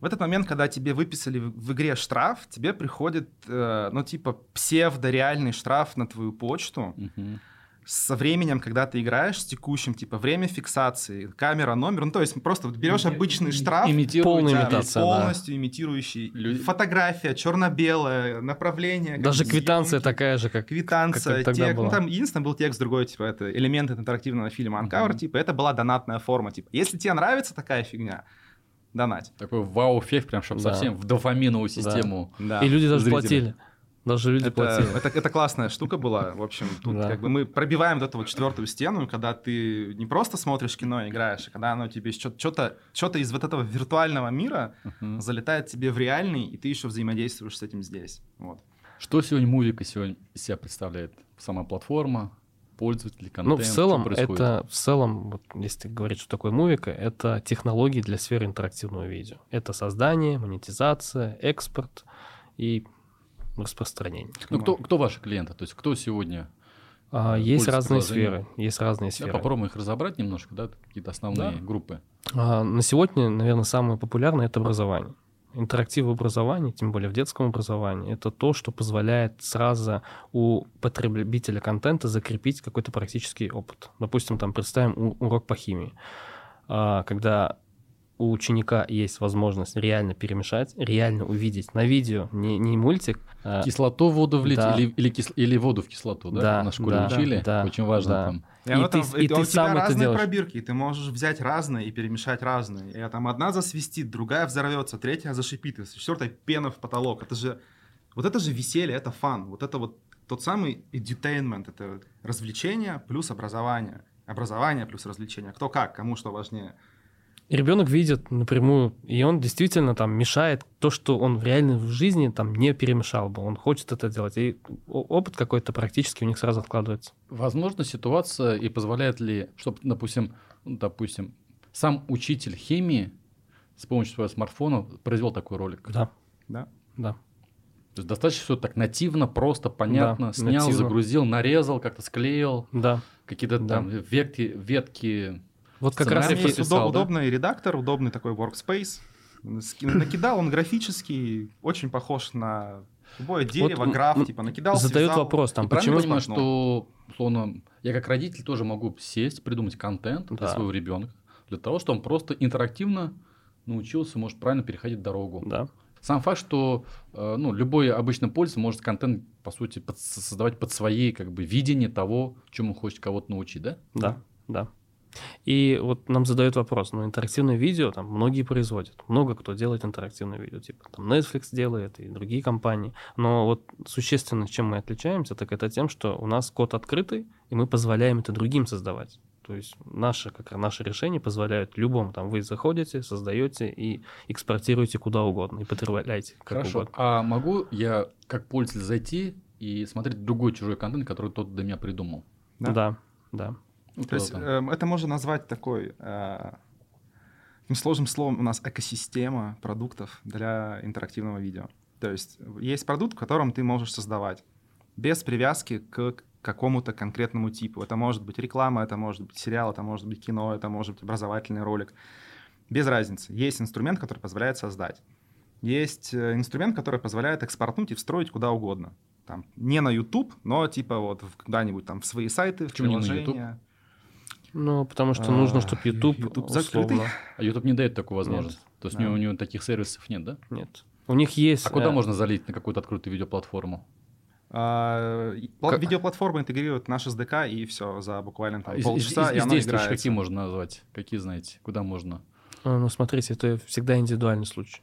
В этот момент, когда тебе выписали в игре штраф, тебе приходит, э, ну, типа, псевдореальный штраф на твою почту Мгм. со временем, когда ты играешь, с текущим, типа, время фиксации, камера, номер. Ну, то есть просто берешь обычный штраф, Полная да, имитация. да. полностью имитирующий. Люди- Фотография, черно-белое, направление. как Даже квитанция съемки. такая же, как... Квитанция, как тогда текст. Ну, там единственное был текст другой, типа, это элементы интерактивного фильма Uncover, Мгм. типа, это была донатная форма, типа, если тебе нравится такая фигня, донать. Такой вау-эффект, прям чтобы Да. совсем в дофаминовую систему. Да. И люди даже зрители. платили. Даже люди Это, платили. это, это классная штука была. В общем, тут Да. как бы мы пробиваем вот эту вот четвертую стену, когда ты не просто смотришь кино и играешь, а когда оно тебе что-то, что-то из вот этого виртуального мира Мгм. залетает тебе в реальный, и ты еще взаимодействуешь с этим здесь. Вот. Что сегодня мувика сегодня из себя представляет? Сама платформа, пользователи, контент? Ну, в целом, это в целом, вот, если говорить, что такое мувика, это технологии для сферы интерактивного видео. Это создание, монетизация, экспорт и распространение. Ну, кто, кто ваши клиенты? То есть кто сегодня? А, э, есть разные сферы, есть разные Да, сферы. попробуем их разобрать немножко, да, какие-то основные Да. группы. А, на сегодня, наверное, самое популярное это образование. Интерактив в образовании, тем более в детском образовании, это то, что позволяет сразу у потребителя контента закрепить какой-то практический опыт. Допустим, там представим урок по химии, А, когда у ученика есть возможность реально перемешать, реально увидеть на видео, не, не мультик, а Кислоту в воду влить да. или, или, кис- или воду в кислоту, да? Да, На школе да, учили, да, очень важно да. там. И, И оно ты- там- и а ты у сам тебя это разные делаешь. пробирки, и ты можешь взять разные и перемешать разные. И там одна засвистит, другая взорвется, третья зашипит, и четвертая пена в потолок. Это же вот это же веселье, это фан. Вот это вот тот самый edutainment, это развлечение плюс образование. Образование плюс развлечение. Кто как, кому что важнее. И ребенок видит напрямую, и он действительно там мешает то, что он в реальной жизни там не перемешал бы. Он хочет это делать. И опыт какой-то практически у них сразу откладывается. Возможно, ситуация и позволяет ли, чтобы, допустим, ну, допустим, сам учитель химии с помощью своего смартфона произвел такой ролик. Да, Да? да. То есть достаточно все так нативно, просто, понятно, Да, снял, нативно. загрузил, нарезал, как-то склеил, Да. какие-то Да. там ветки, ветки. Вот как раз прописал, удоб- да? удобный редактор, удобный такой workspace. Накидал он графический, очень похож на любое дерево, м- граф, м- типа накидал, задают связал. вопрос там, почему... я понимаю, что, условно, я как родитель тоже могу сесть, придумать контент для Да. своего ребенка, для того, чтобы он просто интерактивно научился, может правильно переходить дорогу. Да, Сам факт, что э, ну, любой обычный пользователь может контент, по сути, под- создавать под своей как бы, видение того, чему он хочет кого-то научить, да? да, да. И вот нам задают вопрос, ну, интерактивное видео там многие производят, много кто делает интерактивное видео, типа там Netflix делает и другие компании, но вот существенно, чем мы отличаемся, так это тем, что у нас код открытый, и мы позволяем это другим создавать. То есть наши, как наши решения позволяют любому, там вы заходите, создаете и экспортируете куда угодно, и потребляете как Хорошо. угодно. А могу я как пользователь зайти и смотреть другой чужой контент, который тот до меня придумал. Да. Да, да. Ну, То есть эм, это можно назвать такой э, сложным словом у нас экосистема продуктов для интерактивного видео. То есть есть продукт, в котором ты можешь создавать без привязки к какому-то конкретному типу. Это может быть реклама, это может быть сериал, это может быть кино, это может быть образовательный ролик. Без разницы. Есть инструмент, который позволяет создать. Есть э, инструмент, который позволяет экспортнуть и встроить куда угодно. Там, не на YouTube, но типа вот куда-нибудь там в свои сайты, в Почему не на YouTube? Ну, потому что нужно, А, чтобы YouTube, YouTube закрытый. А YouTube не дает такую возможность. То есть у, Да. него, у него таких сервисов нет, да? Нет. У них есть... А куда э, можно залить на какую-то открытую видеоплатформу? А, и Как- Видеоплатформа интегрирует наш SDK, и все, за буквально там, А из, полчаса, из- и из оно действующих играется. какие можно назвать? Какие знаете? Куда можно? а, Ну, смотрите, это всегда индивидуальный случай.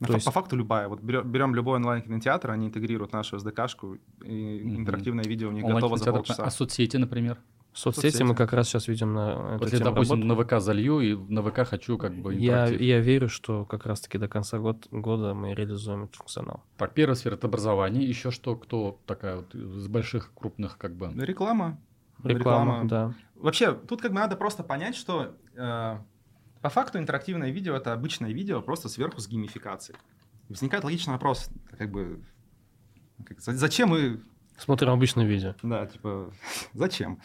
Ну, То фа- есть- По факту любая. Вот берем, берем любой онлайн-кинотеатр, они интегрируют нашу SDK-шку, и Мгм. интерактивное видео у них готово за полчаса. А соцсети, например? Соцсети, Соцсети. мы как раз сейчас видим на эту Вот я, тему допустим, работу. на ВК залью, и на ВК хочу как бы я, я верю, что как раз-таки до конца год, года мы реализуем этот функционал. Так, первая сфера — это образование. Еще что, кто такая вот из больших, крупных как бы... Реклама. Реклама, да. Вообще, тут как бы надо просто понять, что э, по факту интерактивное видео — это обычное видео, просто сверху с геймификацией. Возникает логичный вопрос, как бы, как- за- зачем мы Смотрим обычное видео. Да, типа, зачем?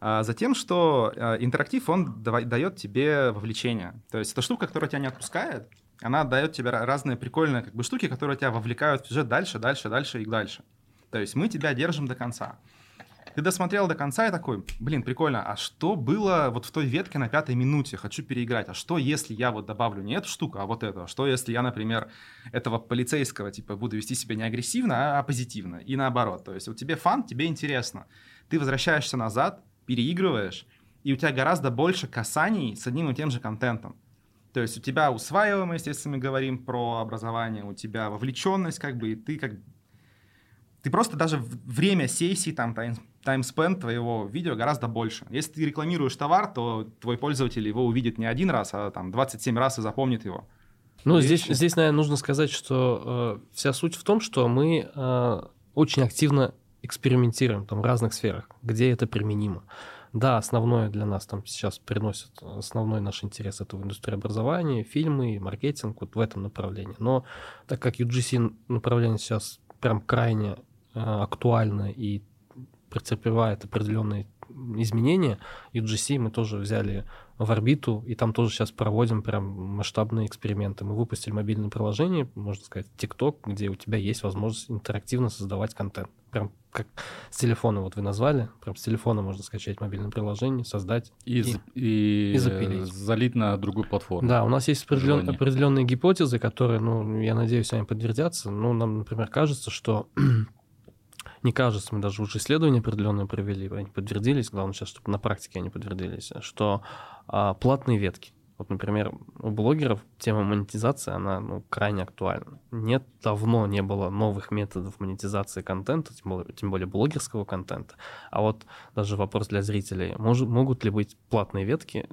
А затем, что э, интерактив, он дает тебе вовлечение. То есть это штука, которая тебя не отпускает, она дает тебе ра- разные прикольные как бы, штуки, которые тебя вовлекают в сюжет дальше, дальше, дальше и дальше. То есть мы тебя держим до конца. Ты досмотрел до конца и такой, блин, прикольно, а что было вот в той ветке на пятой минуте? Хочу переиграть. А что, если я вот добавлю не эту штуку, а вот эту? А что, если я, например, этого полицейского, типа, буду вести себя не агрессивно, а позитивно? И наоборот. То есть вот тебе фан, тебе интересно. Ты возвращаешься назад, переигрываешь, и у тебя гораздо больше касаний с одним и тем же контентом. То есть у тебя усваиваемость, если мы говорим про образование, у тебя вовлеченность, как бы, и ты как ты просто даже время сессии, там, тайм, таймспенд твоего видео гораздо больше. Если ты рекламируешь товар, то твой пользователь его увидит не один раз, а там 27 раз и запомнит его. Ну, здесь, здесь, наверное, нужно сказать, что э, вся суть в том, что мы э, очень активно экспериментируем там, в разных сферах, где это применимо. Да, основное для нас там сейчас приносит основной наш интерес это в индустрии образования, фильмы, маркетинг, вот в этом направлении. Но так как UGC направление сейчас прям крайне э, актуально и претерпевает определенные изменения, UGC мы тоже взяли в орбиту, и там тоже сейчас проводим прям масштабные эксперименты. Мы выпустили мобильное приложение, можно сказать, TikTok, где у тебя есть возможность интерактивно создавать контент. Прям как с телефона, вот вы назвали, прям с телефона можно скачать мобильное приложение, создать. И, з- и, и запилить. залить на другую платформу. Да, у нас есть определен- Желание. определенные гипотезы, которые, ну, я надеюсь, они подтвердятся. Ну, нам, например, кажется, что не кажется, мы даже уже исследования определенные провели, они подтвердились, главное сейчас, чтобы на практике они подтвердились, что а, платные ветки, вот, например, у блогеров тема монетизации, она ну, крайне актуальна. Нет, давно не было новых методов монетизации контента, тем более, тем более блогерского контента. А вот даже вопрос для зрителей, мож- могут ли быть платные ветки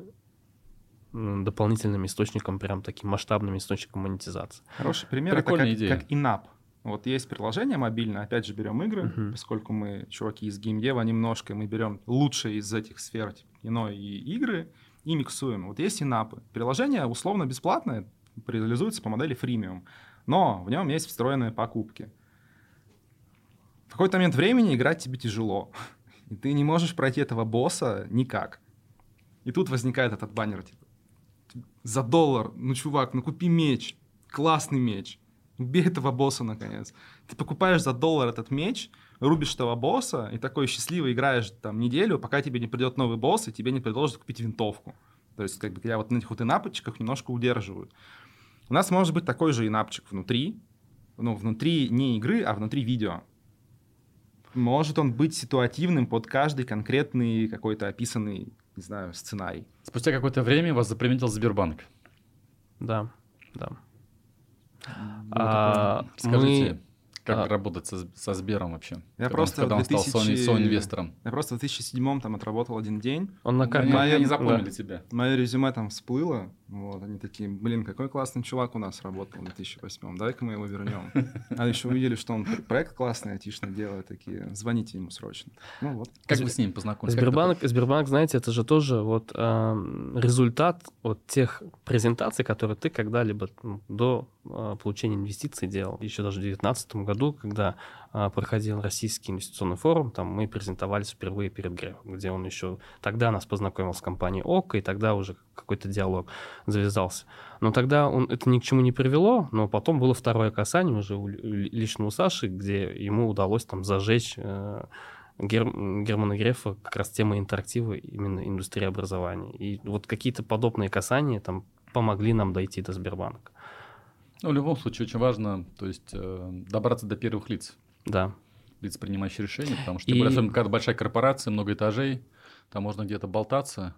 дополнительным источником, прям таким масштабным источником монетизации? Хороший пример это Прикольная как, идея. как Inap. Вот есть приложение мобильное, опять же берем игры, Мгм. поскольку мы чуваки из геймдева немножко, мы берем лучшие из этих сфер, типа кино и игры, и миксуем. Вот есть инапы. Приложение условно бесплатное, реализуется по модели фримиум, но в нем есть встроенные покупки. В какой-то момент времени играть тебе тяжело, и ты не можешь пройти этого босса никак. И тут возникает этот баннер, типа, за доллар, ну, чувак, ну купи меч, классный меч, убей этого босса, наконец. Ты покупаешь за доллар этот меч, рубишь этого босса, и такой счастливый играешь там неделю, пока тебе не придет новый босс, и тебе не предложат купить винтовку. То есть, как бы, я вот на этих вот инапочках немножко удерживаю. У нас может быть такой же инапчик внутри, ну, внутри не игры, а внутри видео. Может он быть ситуативным под каждый конкретный какой-то описанный, не знаю, сценарий. Спустя какое-то время вас заприметил Сбербанк. Да, да. А. Скажите, мы- как а- работать со, со Сбером вообще? Я Когда он- просто когда в он стал 2000 со- соинвестором. Я просто в 2007 там отработал один день. Он на карте. Они да. запомнили тебя. Мое резюме там всплыло. Вот, они такие, блин, какой классный чувак у нас работал в 2008 давай-ка мы его вернем. А еще увидели, что он проект классный, айтишный делает, такие, звоните ему срочно. Ну вот. Как вы с ним познакомились? Сбербанк, Сбербанк, знаете, это же тоже вот э, результат вот тех презентаций, которые ты когда-либо до э, получения инвестиций делал. Еще даже в 2019 году, когда проходил российский инвестиционный форум, там мы презентовались впервые перед Грефом, где он еще тогда нас познакомил с компанией ОК, и тогда уже какой-то диалог завязался. Но тогда он, это ни к чему не привело, но потом было второе касание уже у, лично у Саши, где ему удалось там зажечь э, Гер, Германа Грефа как раз тема интерактива именно индустрии образования. И вот какие-то подобные касания там помогли нам дойти до Сбербанка. Ну, в любом случае, очень важно, то есть, э, добраться до первых лиц. Да. Лиц, принимающих решения, потому что, и... особенно, когда большая корпорация, много этажей, там можно где-то болтаться,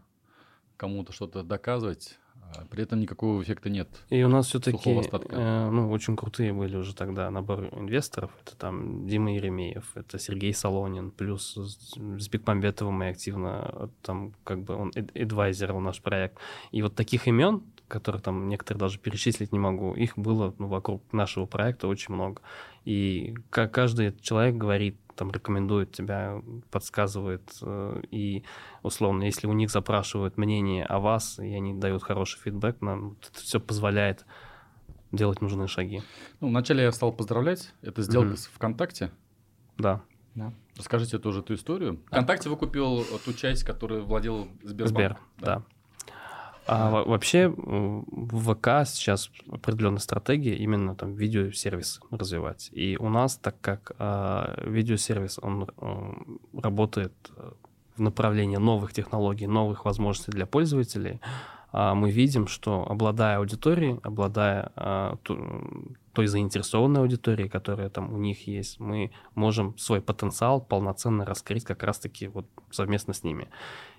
кому-то что-то доказывать, а при этом никакого эффекта нет. И у нас все-таки э, ну, очень крутые были уже тогда набор инвесторов. Это там Дима Еремеев, это Сергей Солонин, плюс с Бекмамбетовым мы активно, там как бы он адвайзерил наш проект. И вот таких имен, которые там некоторые даже перечислить не могу, их было ну, вокруг нашего проекта очень много. И каждый человек говорит, там рекомендует тебя, подсказывает, э, и условно, если у них запрашивают мнение о вас, и они дают хороший фидбэк, нам это все позволяет делать нужные шаги. Ну, вначале я стал поздравлять, это сделка mm-hmm. с ВКонтакте. Да. Да. Расскажите тоже эту историю. ВКонтакте вы купил ту часть, которую владел Сбербанк. Сбер, да. да. А вообще в ВК сейчас определенная стратегия именно там видеосервис развивать. И у нас, так как а, видеосервис, он а, работает э, в направлении новых технологий, новых возможностей для пользователей, а, мы видим, что обладая аудиторией, обладая а, той заинтересованной аудиторией, которая там у них есть, мы можем свой потенциал полноценно раскрыть как раз-таки вот совместно с ними.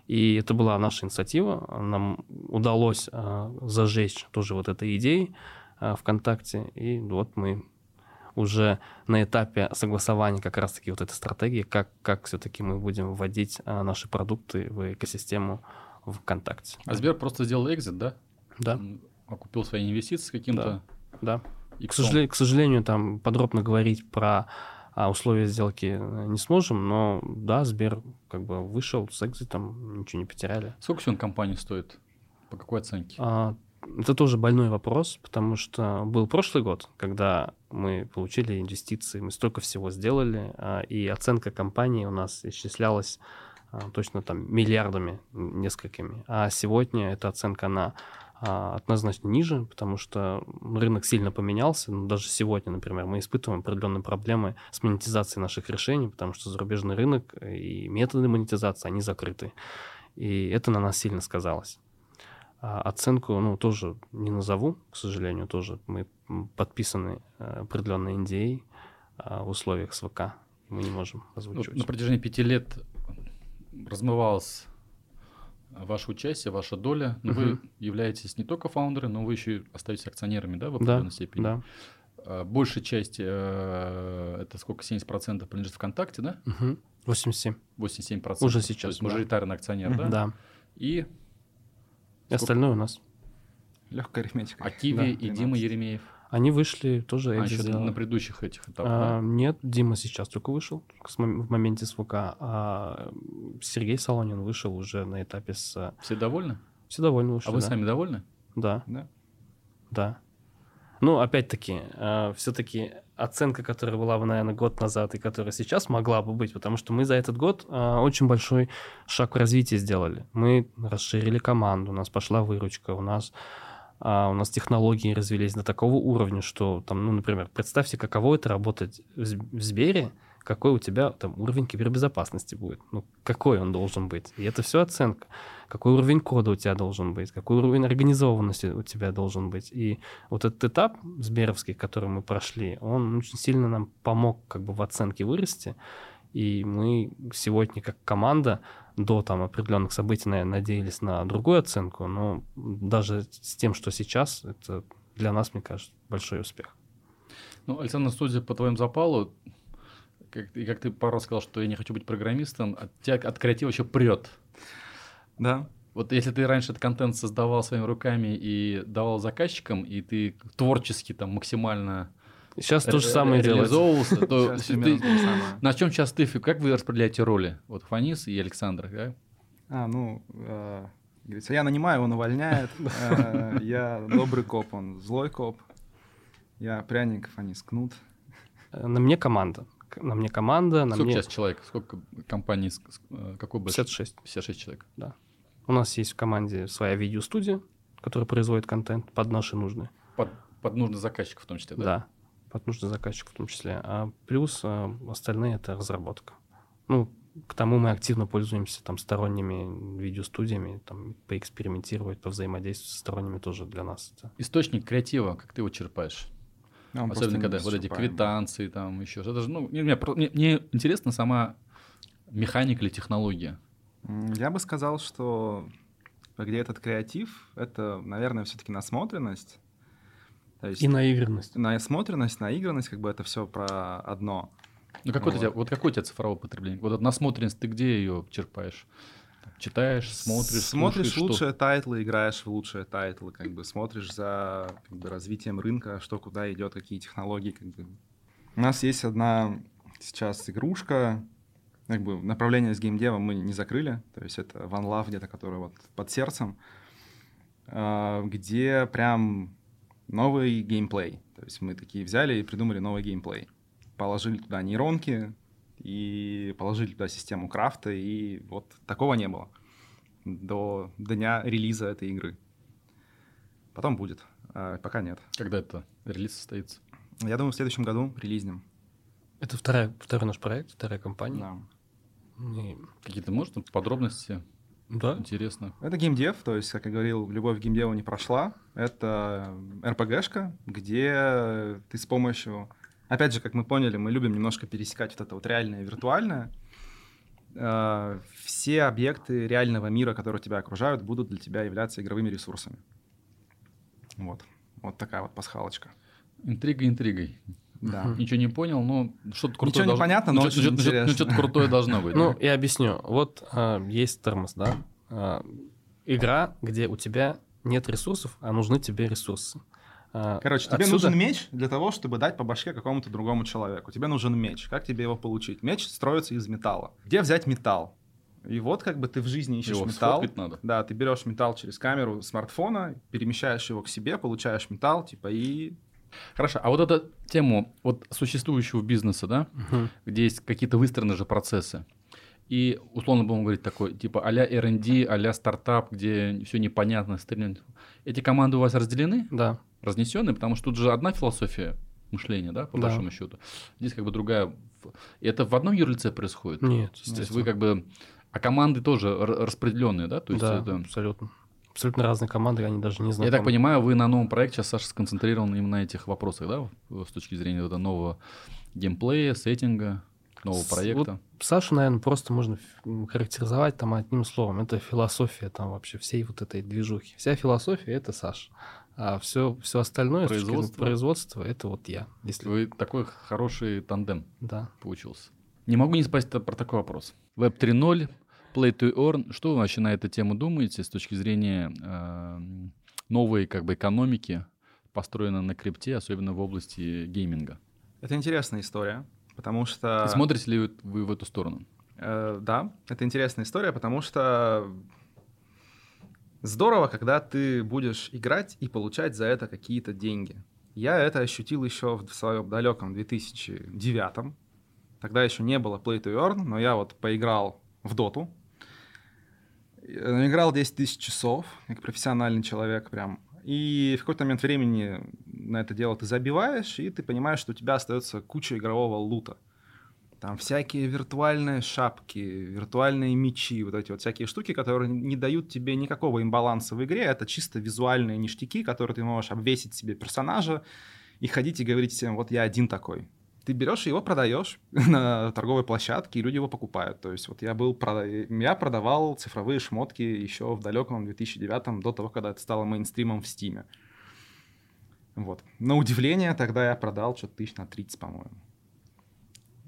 И это была наша инициатива. Нам удалось а, зажечь тоже вот этой идеей а, ВКонтакте. И вот мы уже на этапе согласования как раз-таки вот этой стратегии, как, как все-таки мы будем вводить а, наши продукты в экосистему ВКонтакте. А Сбер просто сделал экзит, да? Да. Окупил свои инвестиции каким-то? Да. да. И к, сожалению, к сожалению, там подробно говорить про а условия сделки э, не сможем, но да, Сбер как бы вышел с экзитом, ничего не потеряли. Сколько сегодня компания стоит? По какой оценке? А, это тоже больной вопрос, потому что был прошлый год, когда мы получили инвестиции, мы столько всего сделали, а, и оценка компании у нас исчислялась а, точно там миллиардами несколькими. А сегодня эта оценка на однозначно ниже, потому что рынок сильно поменялся. Ну, даже сегодня, например, мы испытываем определенные проблемы с монетизацией наших решений, потому что зарубежный рынок и методы монетизации, они закрыты. И это на нас сильно сказалось. А оценку, ну, тоже не назову, к сожалению, тоже. Мы подписаны э, определенные NDA а, в условиях СВК, мы не можем озвучивать. на протяжении пяти лет размывалась ваше участие, ваша доля. Но угу. вы являетесь не только фаундеры, но вы еще и остаетесь акционерами, да, в определенной да, степени. Да. А, большая часть, э, это сколько, 70% принадлежит ВКонтакте, да? Угу. 87. 87%. Уже сейчас. То есть мажоритарный акционер, да? Да. И... Сколько? Остальное у нас. Легкая арифметика. А Киви да, и Дима Еремеев? Они вышли тоже. А еще на предыдущих этих этапах, а, да? Нет, Дима сейчас только вышел в моменте с ВК, а Сергей Солонин вышел уже на этапе с... Все довольны? Все довольны вышли, А вы да. сами довольны? Да. Да? Да. Ну, опять-таки, э, все-таки оценка, которая была бы, наверное, год назад и которая сейчас могла бы быть, потому что мы за этот год э, очень большой шаг в развитии сделали. Мы расширили команду, у нас пошла выручка, у нас а у нас технологии развились до такого уровня, что там, ну, например, представьте, каково это работать в Сбере, какой у тебя там уровень кибербезопасности будет, ну, какой он должен быть. И это все оценка. Какой уровень кода у тебя должен быть, какой уровень организованности у тебя должен быть. И вот этот этап сберовский, который мы прошли, он очень сильно нам помог как бы в оценке вырасти. И мы сегодня как команда до там определенных событий, наверное, надеялись на другую оценку, но даже с тем, что сейчас, это для нас, мне кажется, большой успех. Ну, Александр, судя по твоему запалу, как, и как ты пару раз сказал, что я не хочу быть программистом, от тебя от креатива еще прет. Да. Вот если ты раньше этот контент создавал своими руками и давал заказчикам, и ты творчески там максимально Сейчас то же самое делается. то ты- на чем сейчас ты, как вы распределяете роли? Вот Фанис и Александр, да? А, ну, э, говорится, я нанимаю, он увольняет. Э, Я добрый коп, он злой коп. Я пряник, Фанис кнут. Э, На мне команда. На мне команда, на Сколько мне сейчас человек? Сколько компаний? Какой большой? 56. 56 человек. У нас есть в команде своя видеостудия, которая производит контент под наши нужды. Под, под нужды заказчиков в том числе, да? Да, под нужды заказчиков в том числе. А плюс э, остальные это разработка. Ну, к тому мы активно пользуемся там сторонними видеостудиями, там поэкспериментировать, повзаимодействовать со сторонними тоже для нас. Это Источник креатива, как ты его черпаешь? А он Особенно когда вот эти квитанции, там еще что-то. же, Ну, мне, мне мне- интересна сама механика или технология. Я бы сказал, что где этот креатив, это, наверное, все-таки насмотренность. То есть И наигранность. насмотренность, наигранность, как бы это все про одно. Ну, какой у Вот. тебя, вот какое у тебя цифровое потребление? Вот насмотренность, ты где ее черпаешь? Читаешь, смотришь, Смотришь слушаешь, что? лучшие title ы, играешь в лучшие title ы, как бы смотришь за как бы, развитием рынка, что куда идет, какие технологии. Как бы. У нас есть одна сейчас игрушка, как бы направление с геймдевом мы не закрыли, то есть это One Love где-то, который вот под сердцем, а, где прям новый геймплей. То есть мы такие взяли и придумали новый геймплей. Положили туда нейронки и положили туда систему крафта, и вот такого не было до дня релиза этой игры. Потом будет, а пока нет. Когда это релиз состоится? Я думаю, в следующем году релизнем. Это вторая, второй наш проект, вторая компания. Да. И- Какие-то, может, там подробности? Да. Интересно. Это геймдев, то есть, как я говорил, любовь к геймдеву не прошла. Это РПГшка, где ты с помощью... Опять же, как мы поняли, мы любим немножко пересекать вот это вот реальное и виртуальное. Э, Все объекты реального мира, которые тебя окружают, будут для тебя являться игровыми ресурсами. Вот. Вот такая вот пасхалочка. Интрига интригой. Да. Ничего не понял, но что-то крутое Ничего не должно- понятно, но что- очень ну, что- ну, интересно. что-то крутое должно быть. Ну, я объясню. Вот а, есть термос, да? А, игра, где у тебя нет ресурсов, а нужны тебе ресурсы. А, Короче, тебе отсюда- нужен меч для того, чтобы дать по башке какому-то другому человеку. Тебе нужен меч. Как тебе его получить? Меч строится из металла. Где взять металл? И вот как бы ты в жизни ищешь Его металл. надо. Да, ты берешь металл через камеру смартфона, перемещаешь его к себе, получаешь металл, типа, и... Хорошо, а вот эту тему вот существующего бизнеса, да, Мгм. где есть какие-то выстроенные же процессы, и условно будем говорить такой, типа а-ля R&D, а-ля стартап, где все непонятно, стрельнет. Эти команды у вас разделены, Да. разнесены, потому что тут же одна философия мышления, да, по Да. большому счету. Здесь как бы другая. И это в одном юрлице происходит? Нет, То есть вы как бы... А команды тоже распределенные, да? То есть да, это... абсолютно. Абсолютно разные команды, они даже не знают. Я так понимаю, вы на новом проекте сейчас, Саша, сконцентрированы именно на этих вопросах, да, с точки зрения вот этого нового геймплея, сеттинга, нового С- проекта. Сашу, наверное, просто можно характеризовать там одним словом. Это философия там вообще всей вот этой движухи. Вся философия — это Саша. А все, все остальное, Производство. производства, это вот я. Если... Вы такой хороший тандем Да. получился. Не могу не спросить про такой вопрос. Web 3.0, Play to Earn. Что вы вообще на эту тему думаете с точки зрения э, новой как бы экономики, построенной на крипте, особенно в области гейминга? Это интересная история, потому что... И Смотрите ли вы- в эту сторону? Э, да, это интересная история, потому что здорово, когда ты будешь играть и получать за это какие-то деньги. Я это ощутил еще в своем далеком 2009 Тогда еще не было Play to Earn, но я вот поиграл в доту. Э, Играл 10 тысяч часов, как профессиональный человек прям. И в какой-то момент времени на это дело ты забиваешь, и ты понимаешь, что у тебя остается куча игрового лута. Там всякие виртуальные шапки, виртуальные мечи, вот эти вот всякие штуки, которые не дают тебе никакого имбаланса в игре. Это чисто визуальные ништяки, которые ты можешь обвесить себе персонажа и ходить и говорить всем, вот я один такой. Ты берешь его, продаешь на торговой площадке, и люди его покупают. То есть вот я был, я продавал цифровые шмотки еще в далеком 2009 до того, когда это стало мейнстримом в Стиме. Вот. На удивление, тогда я продал что-то тысяч на 30, по-моему.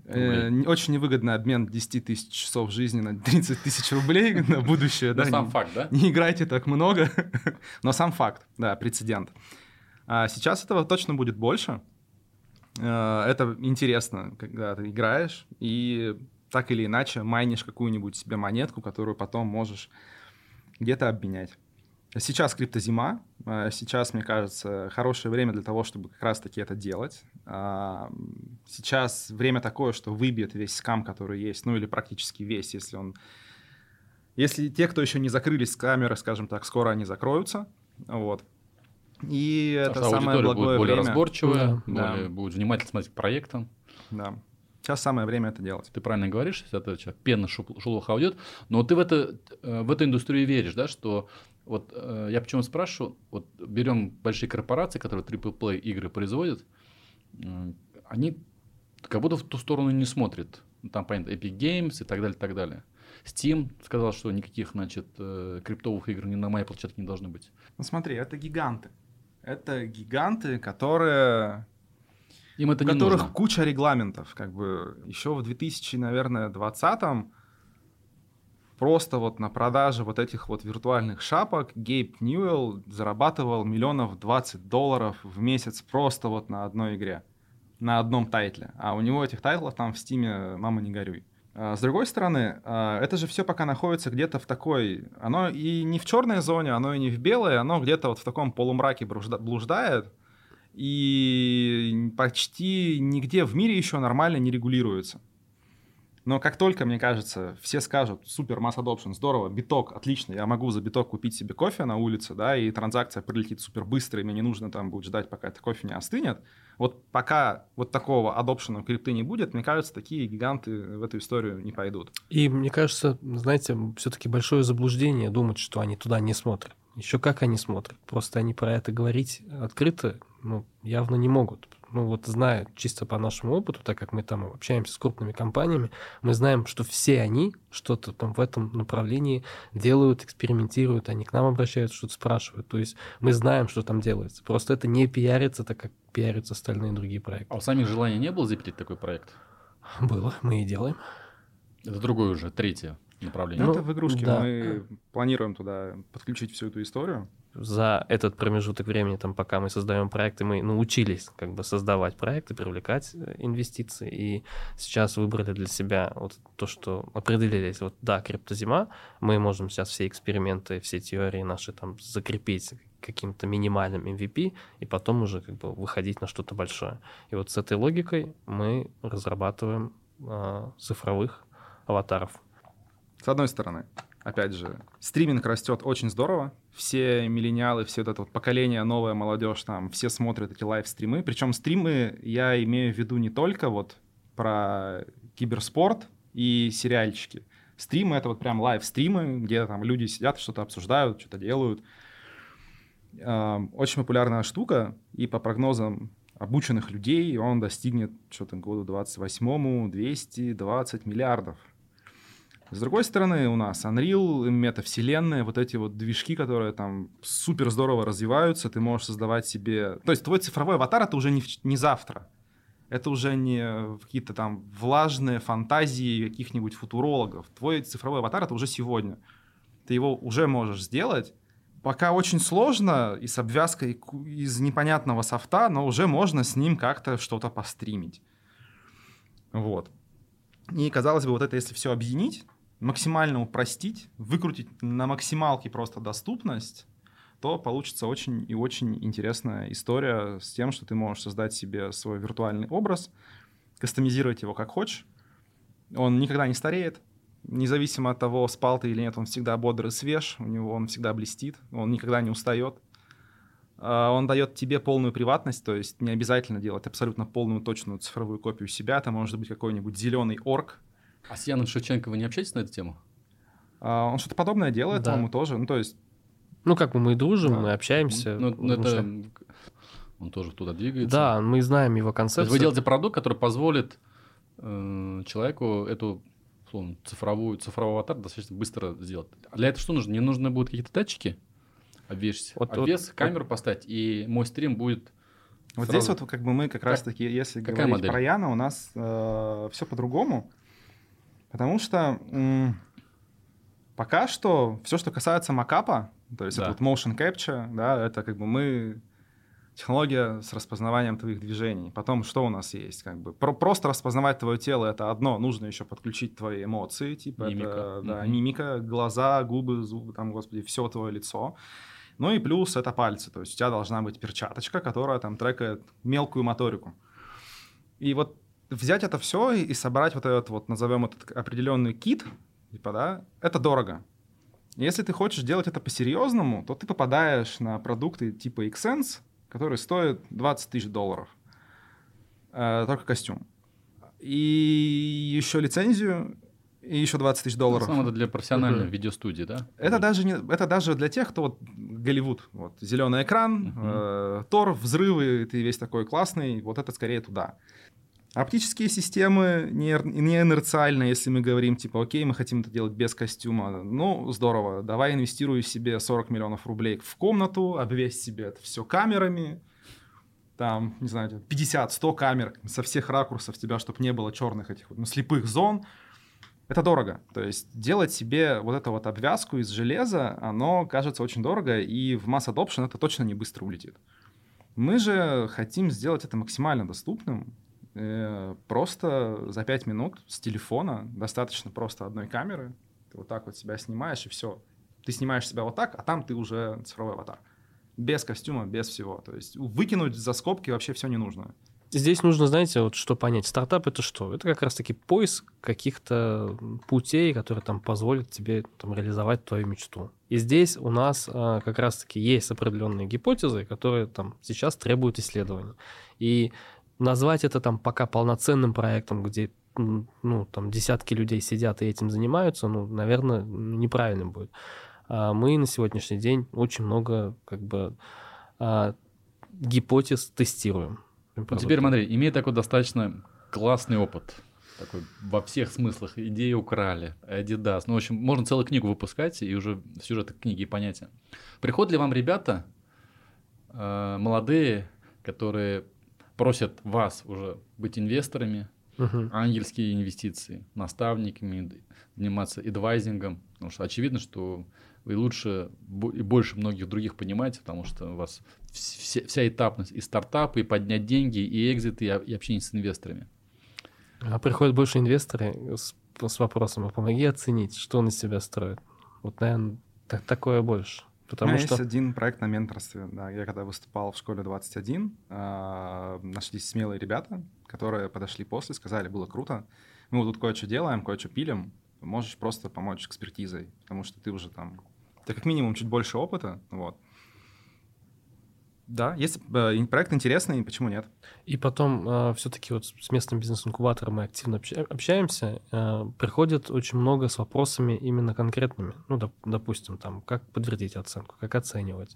Э, очень невыгодный обмен 10 тысяч часов жизни на 30 тысяч рублей на будущее. Да, сам факт, да? Не играйте так много, но сам факт, да, прецедент. А сейчас этого точно будет больше. Э, Это интересно, когда ты играешь и так или иначе майнишь какую-нибудь себе монетку, которую потом можешь где-то обменять. Сейчас криптозима. э, Сейчас, мне кажется, хорошее время для того, чтобы как раз-таки это делать. А, Сейчас время такое, что выбьет весь скам, который есть, ну или практически весь, если он... Если те, кто еще не закрылись с камеры, скажем так, скоро они закроются. Вот. И это что самое аудитория благое будет более время. разборчивая, Да. более, будет внимательно смотреть к проектам. Да. Сейчас самое время это делать. Ты правильно говоришь, если это сейчас пена шелуха уйдет, но ты в, это, э, в эту индустрию веришь, да, что вот э, я почему спрашиваю, вот берем большие корпорации, которые AAA игры производят, м, они как будто в ту сторону не смотрят. Ну, Там, понятно, Epic Games и так далее, так далее. Steam сказал, что никаких, значит, э, криптовых игр ни на моей площадке не должно быть. Ну смотри, это гиганты. Это гиганты, которые Им это у которых нужно. куча регламентов. Как бы еще в 2000, наверное, 20 просто вот на продаже вот этих вот виртуальных шапок Гейб Ньюэлл зарабатывал миллионов 20 долларов в месяц просто вот на одной игре, на одном title е. А у него этих title ов там в Steam е «Мама, не горюй». А С другой стороны, а, это же все пока находится где-то в такой... Оно и не в черной зоне, оно и не в белой, оно где-то вот в таком полумраке блуждает, и почти нигде в мире еще нормально не регулируется. Но как только, мне кажется, все скажут, супер, масс adoption, здорово, биток, отлично, я могу за биток купить себе кофе на улице, да, и транзакция прилетит супер быстро, и мне не нужно там будет ждать, пока это кофе не остынет. Вот пока вот такого адопшена крипты не будет, мне кажется, такие гиганты в эту историю не пойдут. И мне кажется, знаете, все-таки большое заблуждение думать, что они туда не смотрят. Еще как они смотрят. Просто они про это говорить открыто ну, явно не могут. Ну вот зная чисто по нашему опыту, так как мы там общаемся с крупными компаниями, мы знаем, что все они что-то там в этом направлении делают, экспериментируют, они к нам обращаются, что-то спрашивают. То есть мы знаем, что там делается. Просто это не пиарится, так как пиарятся остальные другие проекты. А у самих желания не было запилить такой проект? Было, мы и делаем. Это другое уже, третье направление. Ну, это в игрушке, да. мы планируем туда подключить всю эту историю. за этот промежуток времени, там, пока мы создаем проекты, мы научились как бы создавать проекты, привлекать э, инвестиции, и сейчас выбрали для себя вот то, что определились, вот да, криптозима, мы можем сейчас все эксперименты, все теории наши там закрепить каким-то минимальным MVP, и потом уже как бы выходить на что-то большое. И вот с этой логикой мы разрабатываем а, цифровых аватаров. С одной стороны, опять же, стриминг растет очень здорово. Все миллениалы, все это вот поколение, новая молодежь, там, все смотрят эти live-стримы. Причем стримы я имею в виду не только вот про киберспорт и сериальчики. Стримы — это вот прям live-стримы, где там люди сидят, что-то обсуждают, что-то делают. Эм, Очень популярная штука, и по прогнозам обученных людей он достигнет что-то к году 28-му 220 миллиардов. С другой стороны, у нас Unreal, метавселенная, вот эти вот движки, которые там супер здорово развиваются, ты можешь создавать себе... То есть твой цифровой аватар — это уже не, не завтра. Это уже не какие-то там влажные фантазии каких-нибудь футурологов. Твой цифровой аватар — это уже сегодня. Ты его уже можешь сделать. Пока очень сложно и с обвязкой из непонятного софта, но уже можно с ним как-то что-то постримить. Вот. И, казалось бы, вот это если все объединить, максимально упростить, выкрутить на максималке просто доступность, то получится очень и очень интересная история с тем, что ты можешь создать себе свой виртуальный образ, кастомизировать его как хочешь. Он никогда не стареет, независимо от того, спал ты или нет, он всегда бодр и свеж, у него он всегда блестит, он никогда не устает. А, Он дает тебе полную приватность, то есть не обязательно делать абсолютно полную точную цифровую копию себя. Это может быть какой-нибудь зеленый орк. А с Яном Шевченко вы не общаетесь на эту тему? А, Он что-то подобное делает, Да. по-моему, тоже. Ну, то есть, Ну, как бы мы дружим, Да. мы общаемся. Ну, ну, это... размышляем. Он тоже туда двигается. Да, мы знаем его То есть концепцию. вы делаете продукт, который позволит э, человеку эту условно, цифровую, цифровой аватар достаточно быстро сделать. А для этого что нужно? Не нужно будут какие-то датчики обвесить, Вот- вот- обвес, вот- камеру поставить, и мой стрим будет Вот Сразу. здесь вот как бы мы как, раз таки, если какая говорить модель? про Яна, у нас все по-другому, потому что пока что все, что касается макапа, то есть Да. это вот motion capture, да, это как бы мы технология с распознаванием твоих движений. Потом что у нас есть? Как бы про- просто распознавать твое тело это одно, нужно еще подключить твои эмоции, типа Мимика. это, да, Мгм. мимика, глаза, губы, зубы, там, господи, все твое лицо. Ну и плюс это пальцы, то есть у тебя должна быть перчаточка, которая там трекает мелкую моторику. И вот взять это все и, собрать вот этот вот, назовем этот определенный кит, типа, да, это дорого. Если ты хочешь делать это по-серьезному, то ты попадаешь на продукты типа Xsense, которые стоят 20 тысяч долларов. Э, только костюм. И еще лицензию, и еще 20 тысяч долларов. основном это для профессиональной Мгм. видеостудии, да? Это даже, не, это даже для тех, кто вот Голливуд. Вот, зеленый экран, Мгм. э, Тор, взрывы, ты весь такой классный. Вот это скорее туда. Оптические системы не, не инерциальные, если мы говорим, типа, окей, мы хотим это делать без костюма. Ну, здорово, давай инвестируй себе 40 миллионов рублей в комнату, обвесь себе это все камерами, там, не знаю, 50-100 камер со всех ракурсов тебя, чтобы не было черных этих ну, слепых зон. Это дорого. То есть делать себе вот эту вот обвязку из железа, оно кажется очень дорого, и в масс adoption это точно не быстро улетит. Мы же хотим сделать это максимально доступным. Э, Просто за 5 минут с телефона достаточно просто одной камеры. Ты вот так вот себя снимаешь, и все. Ты снимаешь себя вот так, а там ты уже цифровой аватар. Без костюма, без всего. То есть выкинуть за скобки вообще все не нужно. Здесь нужно, знаете, вот что понять. Стартап это что? Это как раз-таки поиск каких-то путей, которые там позволят тебе там, реализовать твою мечту. И здесь у нас а, как раз-таки есть определенные гипотезы, которые там сейчас требуют исследований. И назвать это там пока полноценным проектом, где ну, там десятки людей сидят и этим занимаются, ну, наверное, неправильно будет. А мы на сегодняшний день очень много как бы а, гипотез тестируем. Ну, Теперь, смотри, имея такой достаточно классный опыт, такой во всех смыслах, идеи украли, Adidas, ну, в общем, можно целую книгу выпускать и уже сюжеты книги и понятия. Приходят ли вам ребята э, молодые, которые просят вас уже быть инвесторами, Мгм. ангельские инвестиции, наставниками, заниматься эдвайзингом, потому что очевидно, что вы лучше и больше многих других понимаете, потому что у вас вс- вся, вся этапность и стартапы, и поднять деньги, и экзиты, и, о- и общение с инвесторами. А приходят больше инвесторы с, с вопросом, а помоги оценить, что он из себя строит. Вот, наверное, такое больше. Потому У меня что... есть один проект на менторстве. Да, я когда выступал в школе 21, а, нашлись смелые ребята, которые подошли после, сказали, было круто. Мы вот тут кое-что делаем, кое-что пилим. Можешь просто помочь экспертизой, потому что ты уже там... Ты как минимум чуть больше опыта, вот. Да, есть э, проект интересный, почему нет? И потом все-таки вот с местным бизнес-инкубатором мы активно обща- общаемся. э, приходит очень много с вопросами именно конкретными. Ну, доп- допустим, там, как подтвердить оценку, как оценивать,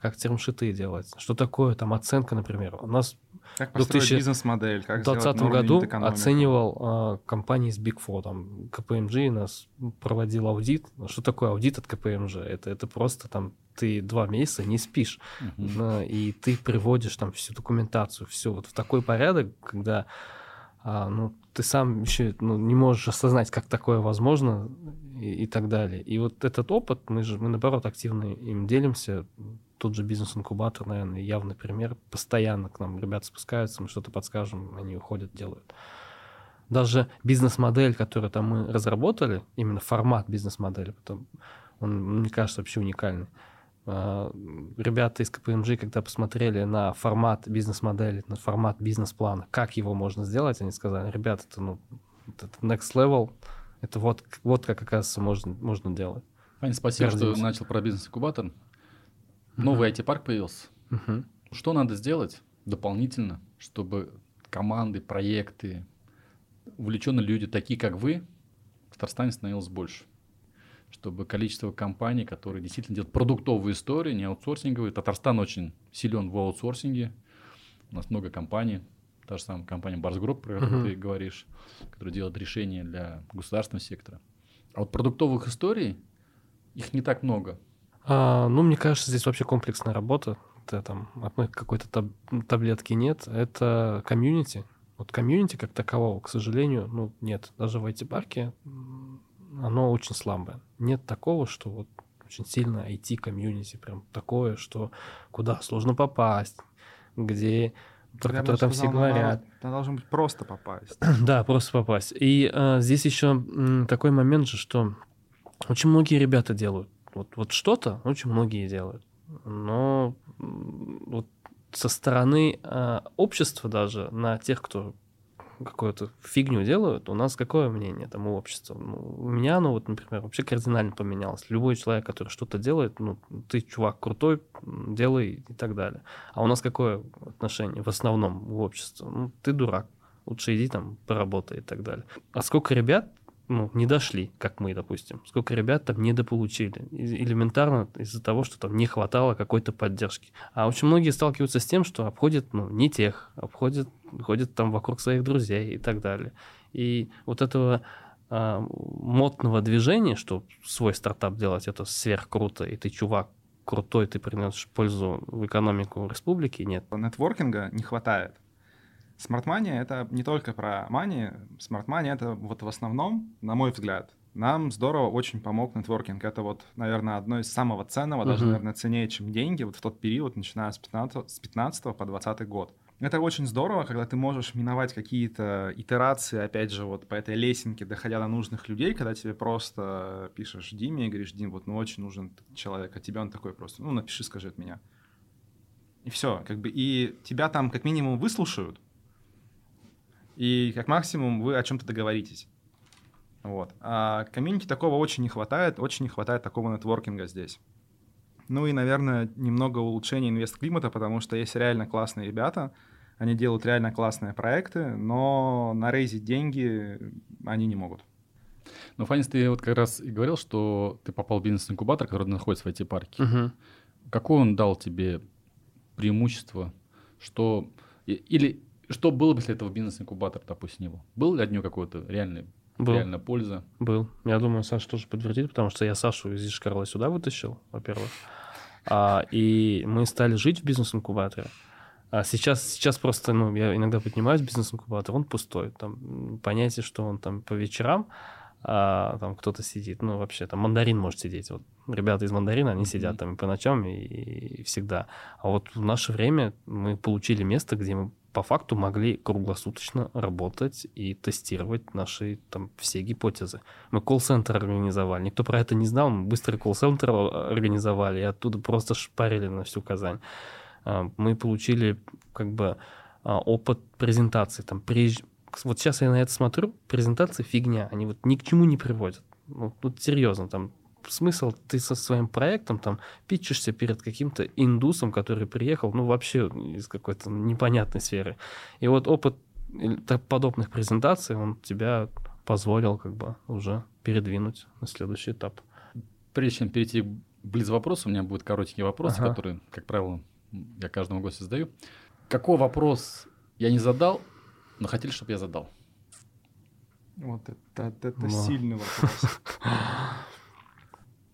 как термшиты делать, что такое там оценка, например. У нас Как В построить 2000 бизнес-модель, как в сделать 2020 норму году оценивал а, компании из Big Four, там KPMG нас проводил аудит. Что такое аудит от KPMG? Это, это просто там ты два месяца не спишь, Мгм. да, и ты приводишь там всю документацию, все вот в такой порядок, когда а, ну, ты сам еще ну, не можешь осознать, как такое возможно и, и так далее. И вот этот опыт, мы же, мы наоборот активно им делимся. Тот же бизнес-инкубатор, наверное, явный пример. Постоянно к нам ребята спускаются, мы что-то подскажем, они уходят, делают. Даже бизнес-модель, которую там мы разработали, именно формат бизнес-модели, он, мне кажется, вообще уникальный. А, Ребята из КПМГ, когда посмотрели на формат бизнес-модели, на формат бизнес-плана, как его можно сделать, они сказали, ребята, это, ну, это next level, это вот, вот как, оказывается, можно, можно делать. Ваня, спасибо, что Гордимся. начал про бизнес-инкубатор. Новый IT-парк появился. Мгм. Что надо сделать дополнительно, чтобы команды, проекты, увлеченные люди, такие как вы, в Татарстане становилось больше? Чтобы количество компаний, которые действительно делают продуктовые истории, не аутсорсинговые. Татарстан очень силен в аутсорсинге. У нас много компаний. Та же самая компания Барс Групп, про которую Мгм. ты говоришь, которая делает решения для государственного сектора. А вот продуктовых историй, их не так много. А, ну, мне кажется, здесь вообще комплексная работа. там, от моей какой-то таб- таблетки нет, это комьюнити. Вот комьюнити как такового, к сожалению, ну, нет. Даже в IT-парке оно очень слабое. Нет такого, что вот очень сильно IT-комьюнити, прям такое, что куда сложно попасть, где про бы которое там все наоборот, говорят. Там должно быть просто попасть. Да, просто попасть. И э, здесь еще такой момент же, что очень многие ребята делают. Вот, вот что-то очень многие делают. Но вот со стороны э, общества даже на тех, кто какую-то фигню делают, у нас какое мнение там у общества? Ну, у меня оно вот, например, вообще кардинально поменялось. Любой человек, который что-то делает, ну, ты, чувак, крутой, делай и так далее. А у нас какое отношение в основном в обществе? Ну, ты дурак, лучше иди там поработай и так далее. А сколько ребят ну, не дошли, как мы, допустим. Сколько ребят там недополучили. Элементарно из-за того, что там не хватало какой-то поддержки. А очень многие сталкиваются с тем, что обходят, ну, не тех, обходят, ходят там вокруг своих друзей и так далее. И вот этого а, модного движения, что свой стартап делать, это сверхкруто, и ты чувак крутой, ты приносишь пользу в экономику республики, нет. Нетворкинга не хватает. Smart Money — это не только про money. Smart Money — это вот в основном, на мой взгляд, нам здорово очень помог нетворкинг. Это вот, наверное, одно из самого ценного, даже, Мгм. наверное, ценнее, чем деньги, вот в тот период, начиная с 15, с 15 по 20 год. Это очень здорово, когда ты можешь миновать какие-то итерации, опять же, вот по этой лесенке, доходя до нужных людей, когда тебе просто пишешь Диме и говоришь, Дим, вот ну очень нужен человек, а тебе он такой просто, ну напиши, скажи от меня. И все, как бы, и тебя там как минимум выслушают, и как максимум вы о чем-то договоритесь. Вот. А комьюнити такого очень не хватает, очень не хватает такого нетворкинга здесь. Ну и, наверное, немного улучшения инвест-климата, потому что есть реально классные ребята, они делают реально классные проекты, но нарейзить деньги они не могут. Ну, Фанис, ты вот как раз и говорил, что ты попал в бизнес-инкубатор, который находится в IT-парке. Мгм. Какое он дал тебе преимущество? Что... Или что было бы, если этого бизнес-инкубатора, допустим, не было? Был ли от него какой-то реальный, Был. реальная польза? Был. Я думаю, Саша тоже подтвердит, потому что я Сашу из Ишкарла сюда вытащил, во-первых. А, и мы стали жить в бизнес-инкубаторе. А сейчас, сейчас просто, ну, я иногда поднимаюсь в бизнес-инкубатор, он пустой. Там понятие, что он там по вечерам, а, там кто-то сидит, ну, вообще, там мандарин может сидеть. Вот ребята из мандарина, они сидят там и по ночам, и, и всегда. А вот в наше время мы получили место, где мы по факту могли круглосуточно работать и тестировать наши там все гипотезы. Мы колл-центр организовали. Никто про это не знал. Мы быстро колл-центр а, организовали и оттуда просто шпарили на всю Казань. А, Мы получили как бы а, опыт презентации. Там приезж- Вот сейчас я на это смотрю, презентации фигня. Они вот ни к чему не приводят. Ну, тут серьезно, там смысл, ты со своим проектом там питчишься перед каким-то индусом, который приехал, ну, вообще из какой-то непонятной сферы. И вот опыт так- подобных презентаций, он тебя позволил как бы уже передвинуть на следующий этап. Прежде чем перейти к близ-вопросу, у меня будут коротенькие вопросы, Ага. которые, как правило, я каждому гостю задаю. Какой вопрос я не задал, но хотели, чтобы я задал? Вот это, это, сильный вопрос.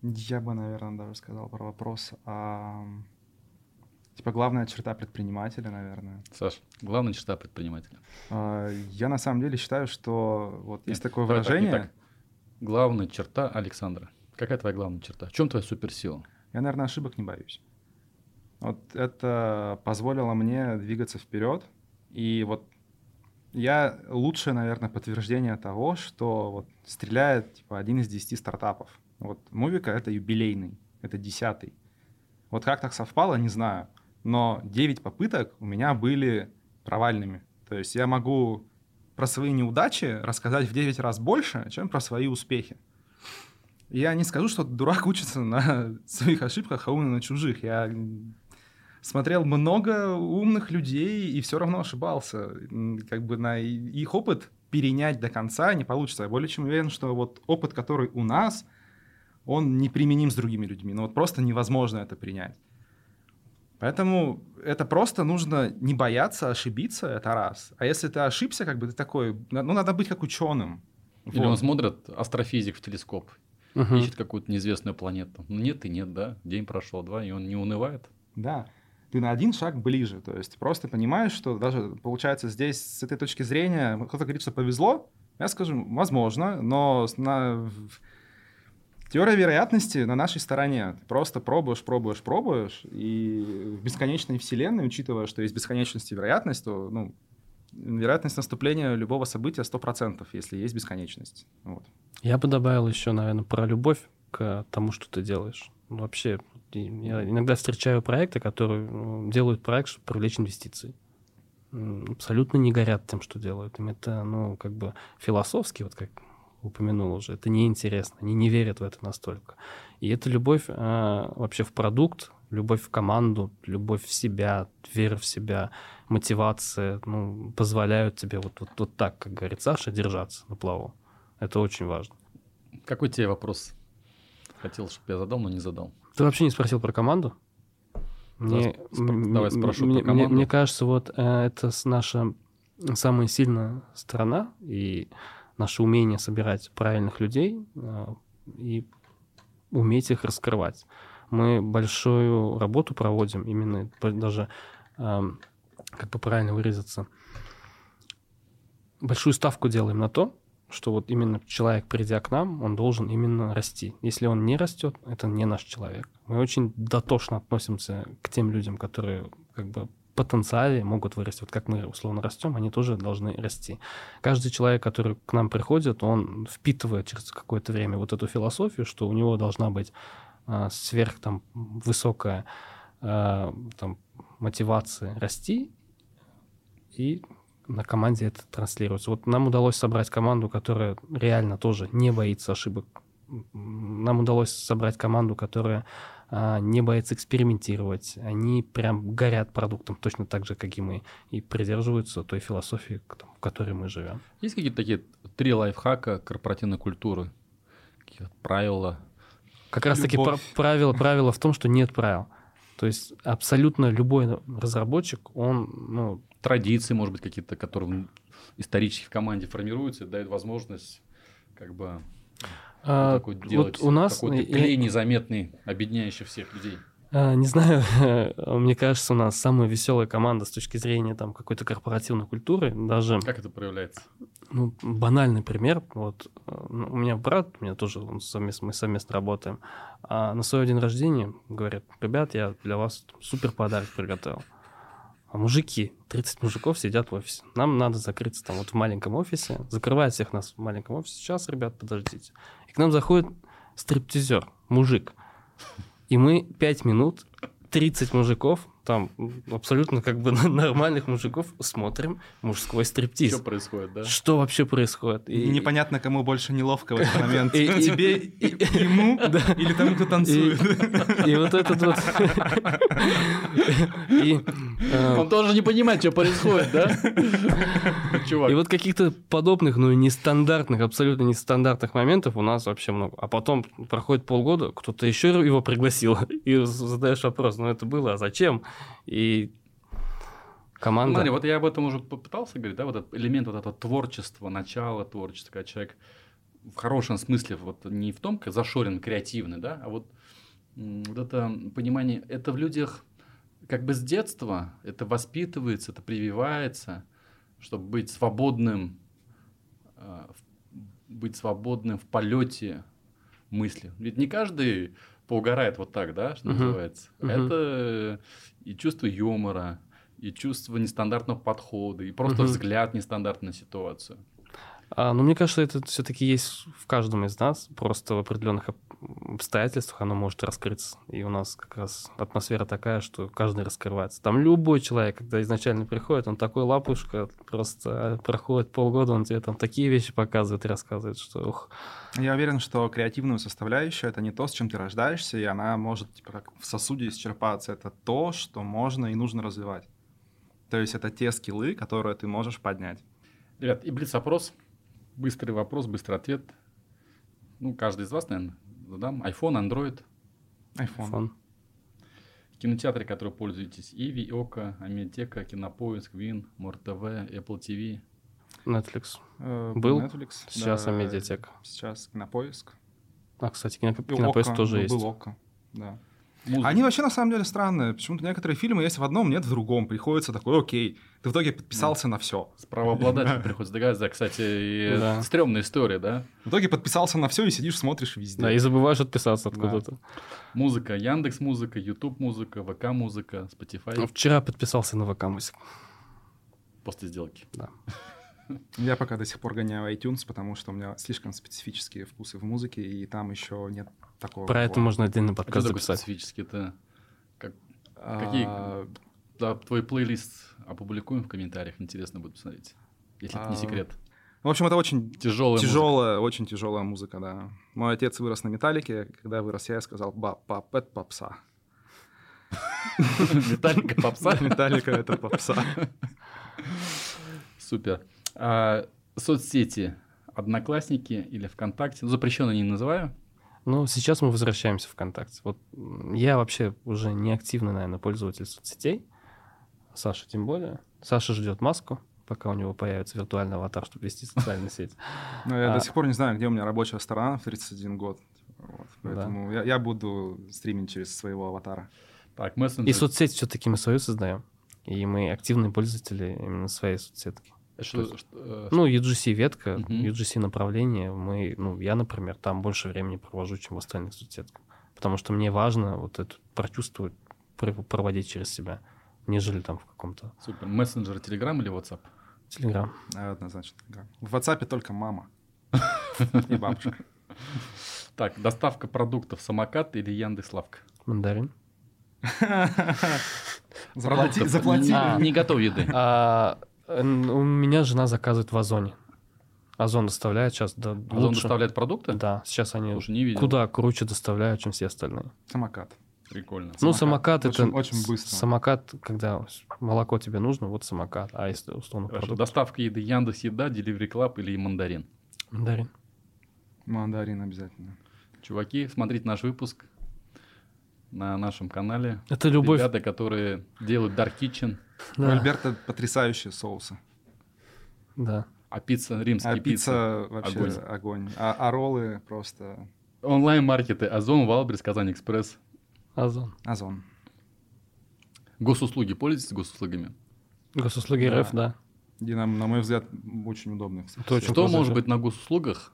Я бы, наверное, даже сказал про вопрос. а, Типа главная черта предпринимателя, наверное. Саш, главная черта предпринимателя. А, Я на самом деле считаю, что вот есть Нет, такое давай так, выражение. так. Главная черта Александра. Какая твоя главная черта? В чем твоя суперсила? Я, наверное, ошибок не боюсь. Вот это позволило мне двигаться вперед. И вот я лучшее, наверное, подтверждение того, что вот стреляет типа один из десяти стартапов. Вот Мувика — это юбилейный, это десятый. Вот как так совпало, не знаю. Но 9 попыток у меня были провальными. То есть я могу про свои неудачи рассказать в 9 раз больше, чем про свои успехи. Я не скажу, что дурак учится на своих ошибках, а умный на чужих. Я смотрел много умных людей и все равно ошибался. Как бы на их опыт перенять до конца не получится. Я более чем уверен, что вот опыт, который у нас, он неприменим с другими людьми. Ну вот просто невозможно это принять. Поэтому это просто нужно не бояться ошибиться, это раз. А если ты ошибся, как бы ты такой, ну надо быть как ученым. Или он смотрит астрофизик в телескоп, ищет какую-то неизвестную планету. Ну, нет и нет, да. День прошел, два, и он не унывает. Да. ты на один шаг ближе. То есть просто понимаешь, что даже, получается, здесь с этой точки зрения, кто-то говорит, что повезло, я скажу, возможно, но на... Теория вероятности на нашей стороне. Ты просто пробуешь, пробуешь, пробуешь, и в бесконечной вселенной, учитывая, что есть бесконечность и вероятность, то ну, вероятность наступления любого события 100%, если есть бесконечность. Вот. Я бы добавил еще, наверное, про любовь к тому, что ты делаешь. Ну, вообще, я иногда встречаю проекты, которые ну, делают проект, чтобы привлечь инвестиции. Абсолютно не горят тем, что делают. Им это, ну, как бы философски, вот как упомянул уже, это неинтересно. Они не верят в это настолько. И это любовь а, вообще в продукт, любовь в команду, любовь в себя, вера в себя, мотивация, ну, позволяют тебе вот, вот, вот так, как говорит Саша, держаться на плаву. Это очень важно. Какой тебе вопрос хотел, чтобы я задал, но не задал? Ты вообще не спросил про команду? Мне, давай спрошу мне, про команду. Мне, мне кажется, вот э, это наша самая сильная сторона и наше умение собирать правильных людей э, и уметь их раскрывать. Мы большую работу проводим, именно даже, э, как бы правильно выразиться, большую ставку делаем на то, что вот именно человек, придя к нам, он должен именно расти. Если он не растет, это не наш человек. Мы очень дотошно относимся к тем людям, которые как бы потенциале могут вырасти. Вот как мы условно растем, они тоже должны расти. Каждый человек, который к нам приходит, он впитывает через какое-то время вот эту философию, что у него должна быть а, сверх там высокая а, там, мотивация расти, и на команде это транслируется. Вот нам удалось собрать команду, которая реально тоже не боится ошибок. Нам удалось собрать команду, которая не боится экспериментировать. Они прям горят продуктом точно так же, как и мы, и придерживаются той философии, в которой мы живем. Есть какие-то такие три лайфхака корпоративной культуры? Какие-то правила? Как раз-таки правило, правило в том, что нет правил. То есть абсолютно любой разработчик, он ну, традиции, может быть, какие-то, которые исторически в команде формируются, дают возможность как бы а, вот делать у нас какой-то клей незаметный, объединяющий всех людей. А, не знаю, мне кажется, у нас самая веселая команда с точки зрения там какой-то корпоративной культуры, даже. Как это проявляется? Ну, банальный пример. Вот ну, у меня брат, у меня тоже он совместно, мы совместно работаем. А на свой день рождения говорят, ребят, я для вас супер подарок приготовил. А мужики, 30 мужиков сидят в офисе. Нам надо закрыться там вот в маленьком офисе. Закрывает всех нас в маленьком офисе. Сейчас, ребят, подождите. И к нам заходит стриптизер, мужик. И мы 5 минут, 30 мужиков там абсолютно как бы нормальных мужиков смотрим мужской стриптиз. Что происходит, да? Что вообще происходит? И непонятно, кому больше неловко в этот момент. Тебе, ему или тому, кто танцует. И вот этот вот... Э, Он тоже не понимает, что происходит, да? Чувак. И вот каких-то подобных, ну, нестандартных, абсолютно нестандартных моментов у нас вообще много. А потом проходит полгода, кто-то еще его пригласил, и задаешь вопрос, ну, это было, а зачем? И команда... Смотри, вот я об этом уже попытался говорить, да, вот этот элемент вот этого творчества, начала творчества, когда человек в хорошем смысле, вот не в том, как зашорен, креативный, да, а вот, вот это понимание, это в людях как бы с детства, это воспитывается, это прививается, чтобы быть свободным, э, быть свободным в полете мысли. Ведь не каждый поугарает вот так, да, что uh-huh. называется. Uh-huh. Это и чувство юмора, и чувство нестандартного подхода, и просто uh-huh. взгляд нестандартный на ситуацию. А, ну, мне кажется, это все-таки есть в каждом из нас, просто в определенных обстоятельствах оно может раскрыться. И у нас как раз атмосфера такая, что каждый раскрывается. Там любой человек, когда изначально приходит, он такой лапушка, просто проходит полгода, он тебе там такие вещи показывает и рассказывает, что ух. Я уверен, что креативную составляющую — это не то, с чем ты рождаешься, и она может типа, в сосуде исчерпаться. Это то, что можно и нужно развивать. То есть это те скиллы, которые ты можешь поднять. Ребят, и блиц-опрос. Быстрый вопрос, быстрый ответ. Ну, каждый из вас, наверное, задам. iPhone, Android. iPhone. iPhone. Кинотеатры, которые пользуетесь. Иви, Ока, Амедиатека, Кинопоиск, Вин, МорТВ, Apple TV. Netflix. Э, Был. Netflix. Сейчас да, Амедиатека. Сейчас Кинопоиск. А, кстати, киноп... Кинопоиск Ока, тоже ну, есть. Был Ока, да. Музыка. Они вообще на самом деле странные. Почему-то некоторые фильмы есть в одном, нет в другом. Приходится такой, окей, ты в итоге подписался на все. С правообладателем приходится договариваться. Да, Кстати, и Да. стрёмная история, да? В итоге подписался на все и сидишь, смотришь везде. Да, и забываешь отписаться откуда-то. Музыка, Яндекс Музыка, YouTube Музыка, ВК Музыка, Spotify Ну, Вчера подписался на ВК Музыку. после сделки. Я пока до сих пор гоняю iTunes, потому что у меня слишком специфические вкусы в музыке, и там еще нет такого. Про это можно отдельный А подкаст записать. специфически? Это как А, какие- да, твой плейлист опубликуем в комментариях, интересно будет посмотреть. Если это не А, секрет. В общем, это очень Тяжелая тяжелая, очень тяжелая музыка, да. Мой отец вырос на металлике, когда вырос я, я сказал, ба, пап, это попса. Металлика, попса. Металлика — это попса. Супер. Соцсети Одноклассники или ВКонтакте. Ну, запрещенно не называю. Ну, сейчас мы возвращаемся в ВКонтакте. Вот я вообще уже не активный, наверное, пользователь соцсетей. Саша тем более. Саша ждет маску, пока у него появится виртуальный аватар, чтобы вести социальные сети. Но я А. до сих пор не знаю, где у меня рабочая сторона в 31 год. Поэтому я, я буду стримить через своего аватара. Так, мессенджер. И соцсеть все-таки мы свою создаем. И мы активные пользователи именно своей соцсетки. Что- что, э, Ну, UGC ветка, Мгм. UGC направление, мы, ну, я, например, там больше времени провожу, чем в остальных соцсетках. Потому что мне важно вот это прочувствовать, пр- проводить через себя, нежели там в каком-то Супер. Мессенджер, Телеграм или WhatsApp? Телеграм. А, Однозначно. да. В WhatsApp только мама и бабушка. Так, доставка продуктов самокат или Яндекс.Лавка? Мандарин. Заплати, заплати. А. Не готовой еды. Н- у меня жена заказывает в Озоне. Озон доставляет сейчас да, Озон лучше. доставляет продукты? Да, сейчас они Слушай, не видел. куда круче доставляют, чем все остальные. Самокат. Прикольно. Ну, Самокат. самокат это... Очень- очень быстро. Самокат, когда молоко тебе нужно, вот самокат. А если условно Хорошо. продукт? Доставка еды Яндекс Еда, Delivery Club или Мандарин. Мандарин. Мандарин обязательно. Чуваки, смотрите наш выпуск на нашем канале. Это любовь. Ребята, которые делают Dark Kitchen, У Да, Альберта потрясающие соусы. да. а пицца, римская А пицца вообще огонь. огонь. А, а роллы просто Онлайн-маркеты Озон, Валбрис, Казань Экспресс. Озон. озон. Госуслуги. Пользуетесь госуслугами? Госуслуги Да. РФ, да. И, на, на мой взгляд, очень удобно. очень Что круто. может быть на госуслугах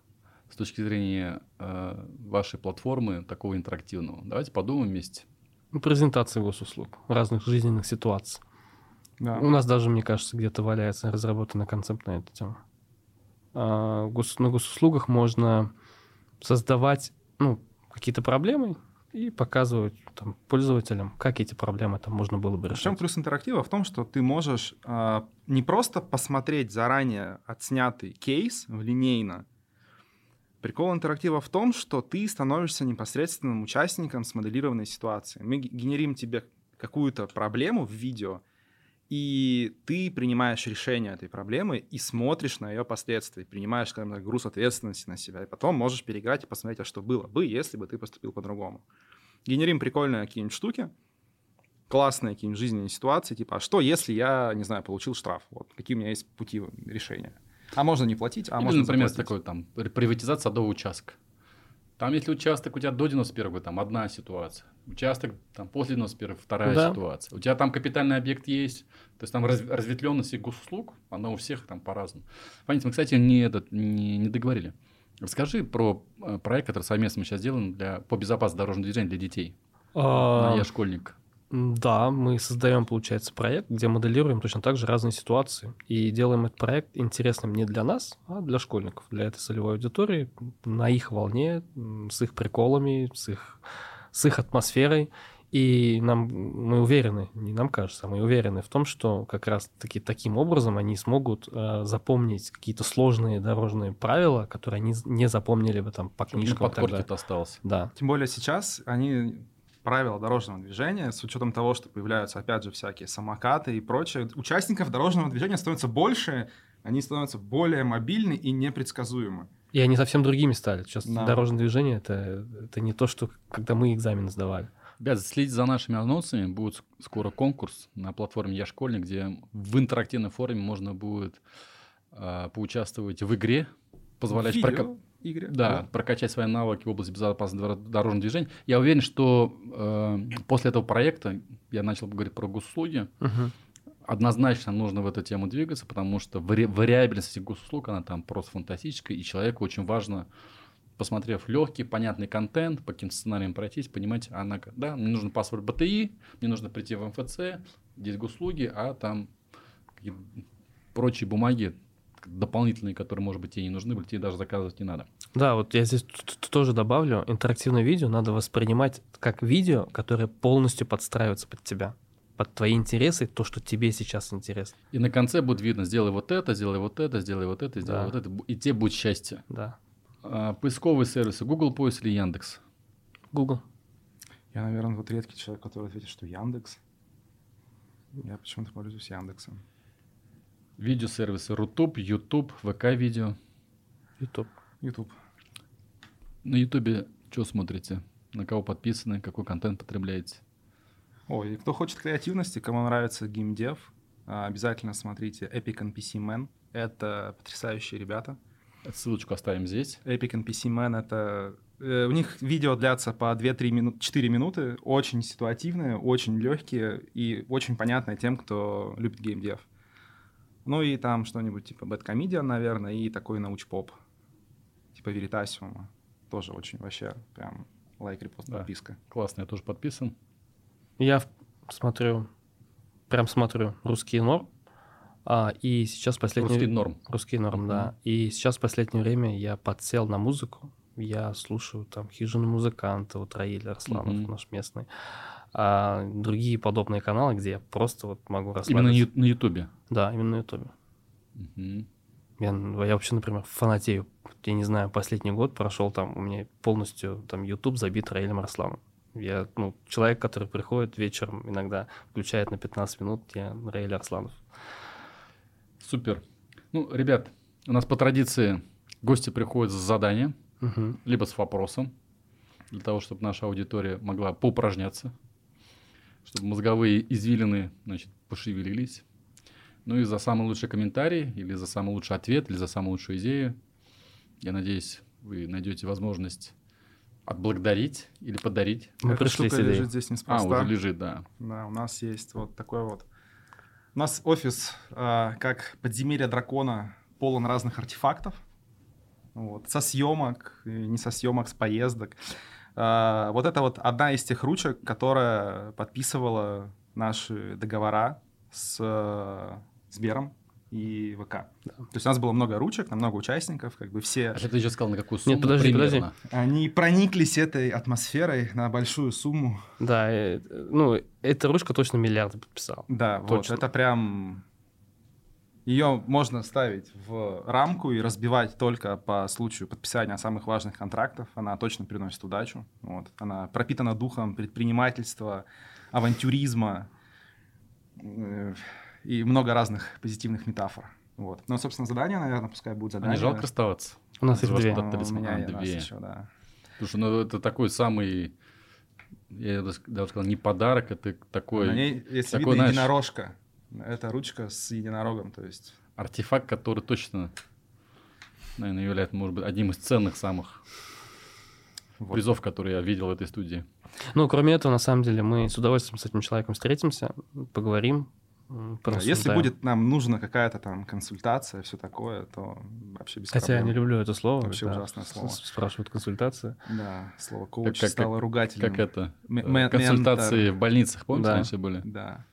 с точки зрения э, вашей платформы такого интерактивного? Давайте подумаем вместе. Ну, Презентации госуслуг, разных жизненных ситуаций. Да. У нас даже, мне кажется, где-то валяется разработанный концепт на эту тему. А, гос- на госуслугах можно создавать ну, какие-то проблемы и показывать там, пользователям, как эти проблемы там можно было бы В чем решить. плюс интерактива? В том, что ты можешь а, не просто посмотреть заранее отснятый кейс линейно. Прикол интерактива в том, что ты становишься непосредственным участником смоделированной ситуации. Мы ге- генерим тебе какую-то проблему в видео, и ты принимаешь решение этой проблемы и смотришь на ее последствия, принимаешь, скажем так, груз ответственности на себя, и потом можешь переиграть и посмотреть, а что было бы, если бы ты поступил по-другому. Генерим прикольные какие-нибудь штуки, классные какие-нибудь жизненные ситуации, типа, а что, если я, не знаю, получил штраф? Вот, какие у меня есть пути решения? А можно не платить, а Или, можно например, заплатить. такой там ри- приватизация садового участка. Там, если участок у тебя до 91 там одна ситуация. Участок там после 91 вторая Да. ситуация. У тебя там капитальный объект есть. То есть там раз- разветвленность и госуслуг, она у всех там по-разному. Понятно, мы, кстати, не, этот, не, не договорили. Расскажи про э, проект, который совместно мы сейчас делаем для, по безопасности дорожного движения для детей. А, «Я школьник». Да, мы создаем, получается, проект, где моделируем точно так же разные ситуации. И делаем этот проект интересным не для нас, а для школьников, для этой целевой аудитории, на их волне, с их приколами, с их, с их атмосферой. И нам, мы уверены, не нам кажется, а мы уверены в том, что как раз-таки таким образом они смогут э, запомнить какие-то сложные дорожные правила, которые они не запомнили бы там по на книжкам. так подкорке осталось. Да. Тем более сейчас они правила дорожного движения, с учетом того, что появляются, опять же, всякие самокаты и прочее, участников дорожного движения становится больше, они становятся более мобильны и непредсказуемы. И они совсем другими стали. Сейчас Да. дорожное движение это, это не то, что когда мы экзамен сдавали. Ребят, следите за нашими анонсами. Будет скоро конкурс на платформе «Я школьник», где в интерактивной форме можно будет а, поучаствовать в игре, позволять Видео. Игоря. Да, прокачать свои навыки в области безопасного дор- дорожного движения. Я уверен, что э, после этого проекта, я начал говорить про госуслуги, Мгм. однозначно нужно в эту тему двигаться, потому что вари- вариабельность этих госуслуг, она там просто фантастическая, и человеку очень важно, посмотрев легкий, понятный контент, по каким сценариям пройтись, понимать, она, да, мне нужно паспорт БТИ, мне нужно прийти в МФЦ, здесь госуслуги, а там прочие бумаги дополнительные, которые, может быть, тебе не нужны были, тебе даже заказывать не надо. Да, вот я здесь тоже добавлю, интерактивное видео надо воспринимать как видео, которое полностью подстраивается под тебя, под твои интересы, то, что тебе сейчас интересно. И на конце будет видно, сделай вот это, сделай вот это, сделай вот это, сделай Да. вот это, и тебе будет счастье. Да. А, поисковые сервисы, Google поиск или Яндекс? Google. Я, наверное, вот редкий человек, который ответит, что Яндекс. Я почему-то пользуюсь Яндексом. Видеосервисы Рутуб, YouTube, ВК-видео. YouTube. YouTube. На Ютубе что смотрите? На кого подписаны? Какой контент потребляете? Ой, и кто хочет креативности, кому нравится геймдев, а, обязательно смотрите Epic NPC Man. Это потрясающие ребята. Ссылочку оставим здесь. Epic NPC Man — это... э, У них видео длятся по 2-3 минуты, 4 минуты, очень ситуативные, очень легкие и очень понятные тем, кто любит геймдев. Ну и там что-нибудь типа Bad наверное, и такой науч-поп, типа Веритасиума. Тоже очень вообще прям лайк, репост, Да. подписка. Классно, я тоже подписан. Я смотрю, прям смотрю русский норм, а, и сейчас в последнее Русский норм. Русский норм, Мгм. да. И сейчас в последнее время я подсел на музыку. Я слушаю там хижину музыканта, вот Раиль Арсланов, Мгм. наш местный. А другие подобные каналы, где я просто вот могу Именно расслабиться. на Ю- на Ютубе. Да, именно на Ютубе. Мгм. Я, я вообще, например, фанатею. Я не знаю, последний год прошел там, у меня полностью там YouTube забит Раилем Арсланом. Я, ну, человек, который приходит вечером, иногда включает на 15 минут, я Раиль Арсланов. Супер. Ну, ребят, у нас по традиции гости приходят с заданием, Мгм. либо с вопросом, для того, чтобы наша аудитория могла поупражняться, чтобы мозговые извилины, значит, пошевелились. Ну и за самый лучший комментарий, или за самый лучший ответ, или за самую лучшую идею, я надеюсь, вы найдете возможность отблагодарить или подарить. Мы Эта пришли штука лежит здесь А, неспроста. уже лежит, да. Да, у нас есть вот такой вот. У нас офис, а, как подземелье дракона, полон разных артефактов. Вот, со съемок, не со съемок, с поездок. А, вот это вот одна из тех ручек, которая подписывала наши договора с э, Сбером и ВК. То есть у нас было много ручек, много участников, как бы все А ты еще сказал, на какую сумму? подожди, примерно? они прониклись этой атмосферой на большую сумму. Да, э, ну, эта ручка точно миллиарды подписала. Да, вот Точно. это прям... Ее можно ставить в рамку и разбивать только по случаю подписания самых важных контрактов. Она точно приносит удачу. Вот. Она пропитана духом предпринимательства, авантюризма э, и много разных позитивных метафор. Вот. Ну, собственно, задание, наверное, пускай будет А задание. не жалко расставаться? У нас Ваш две. у меня А, две. еще, да. Слушай, ну это такой самый, я даже даже сказал, не подарок, это такой На ней, если такой, видно, знаешь- единорожка. Это ручка с единорогом, то есть... артефакт, который точно, наверное, является, может быть, одним из ценных самых Вот. призов, которые я видел в этой студии. Ну, кроме этого, на самом деле, мы с удовольствием с этим человеком встретимся, поговорим. Да, Если порассуждаем. будет нам нужна какая-то там консультация, все такое, то вообще без Хотя я проблем. не люблю это слово. Вообще когда ужасное слово. Спрашивают консультация. Да, слово коуч как- стало ругательным. Как это? М- э, Консультации ментор. в больницах, помните, Да. раньше были? Да.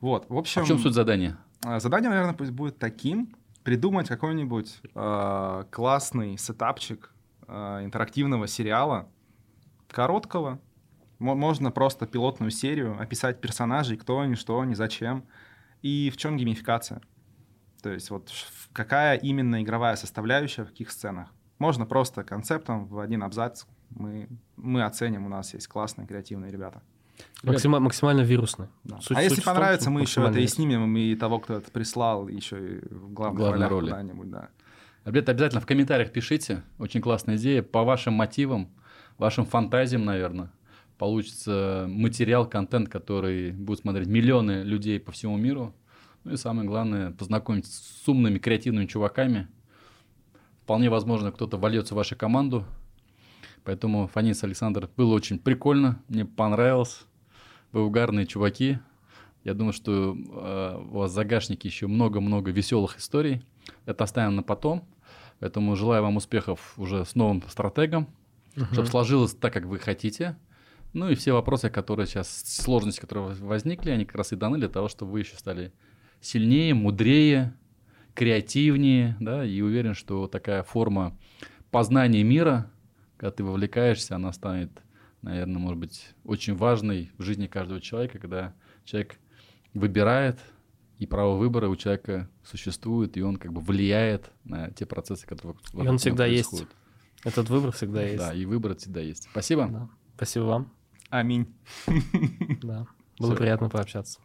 Вот, в А общем, в чем суть задания? а, задание, наверное, пусть будет таким, придумать какой-нибудь а, классный сетапчик а, интерактивного сериала, короткого, Мо- можно просто пилотную серию, описать персонажей, кто они, что они, зачем, и в чем геймификация. То есть вот какая именно игровая составляющая в каких сценах. Можно просто концептом в один абзац мы, мы оценим, у нас есть классные креативные ребята. Максима- максимально вирусный. Да. Суть- а если суть том, понравится, что мы еще это и снимем, и того, кто это прислал, еще и в главной, Главной роли. куда-нибудь, да. Ребята, обязательно в комментариях пишите. Очень классная идея. По вашим мотивам, вашим фантазиям, наверное, получится материал, контент, который будут смотреть миллионы людей по всему миру. Ну и самое главное, познакомиться с умными, креативными чуваками, вполне возможно, кто-то вольется в вашу команду. Поэтому, Фанис Александр, было очень прикольно, мне понравилось. Вы угарные чуваки. Я думаю, что э, у вас в загашнике еще много-много веселых историй. Это оставим на потом. Поэтому желаю вам успехов уже с новым стратегом, угу. чтобы сложилось так, как вы хотите. Ну и все вопросы, которые сейчас, сложности, которые возникли, они как раз и даны для того, чтобы вы еще стали сильнее, мудрее, креативнее, да, и уверен, что такая форма познания мира, когда ты вовлекаешься, она станет, наверное, может быть, очень важной в жизни каждого человека, когда человек выбирает, и право выбора у человека существует, и он как бы влияет на те процессы, которые вокруг И он всегда происходят. есть. Этот выбор всегда есть. Да, и выбор всегда есть. Спасибо. Да. Спасибо вам. Аминь. Да. Было Все. приятно пообщаться.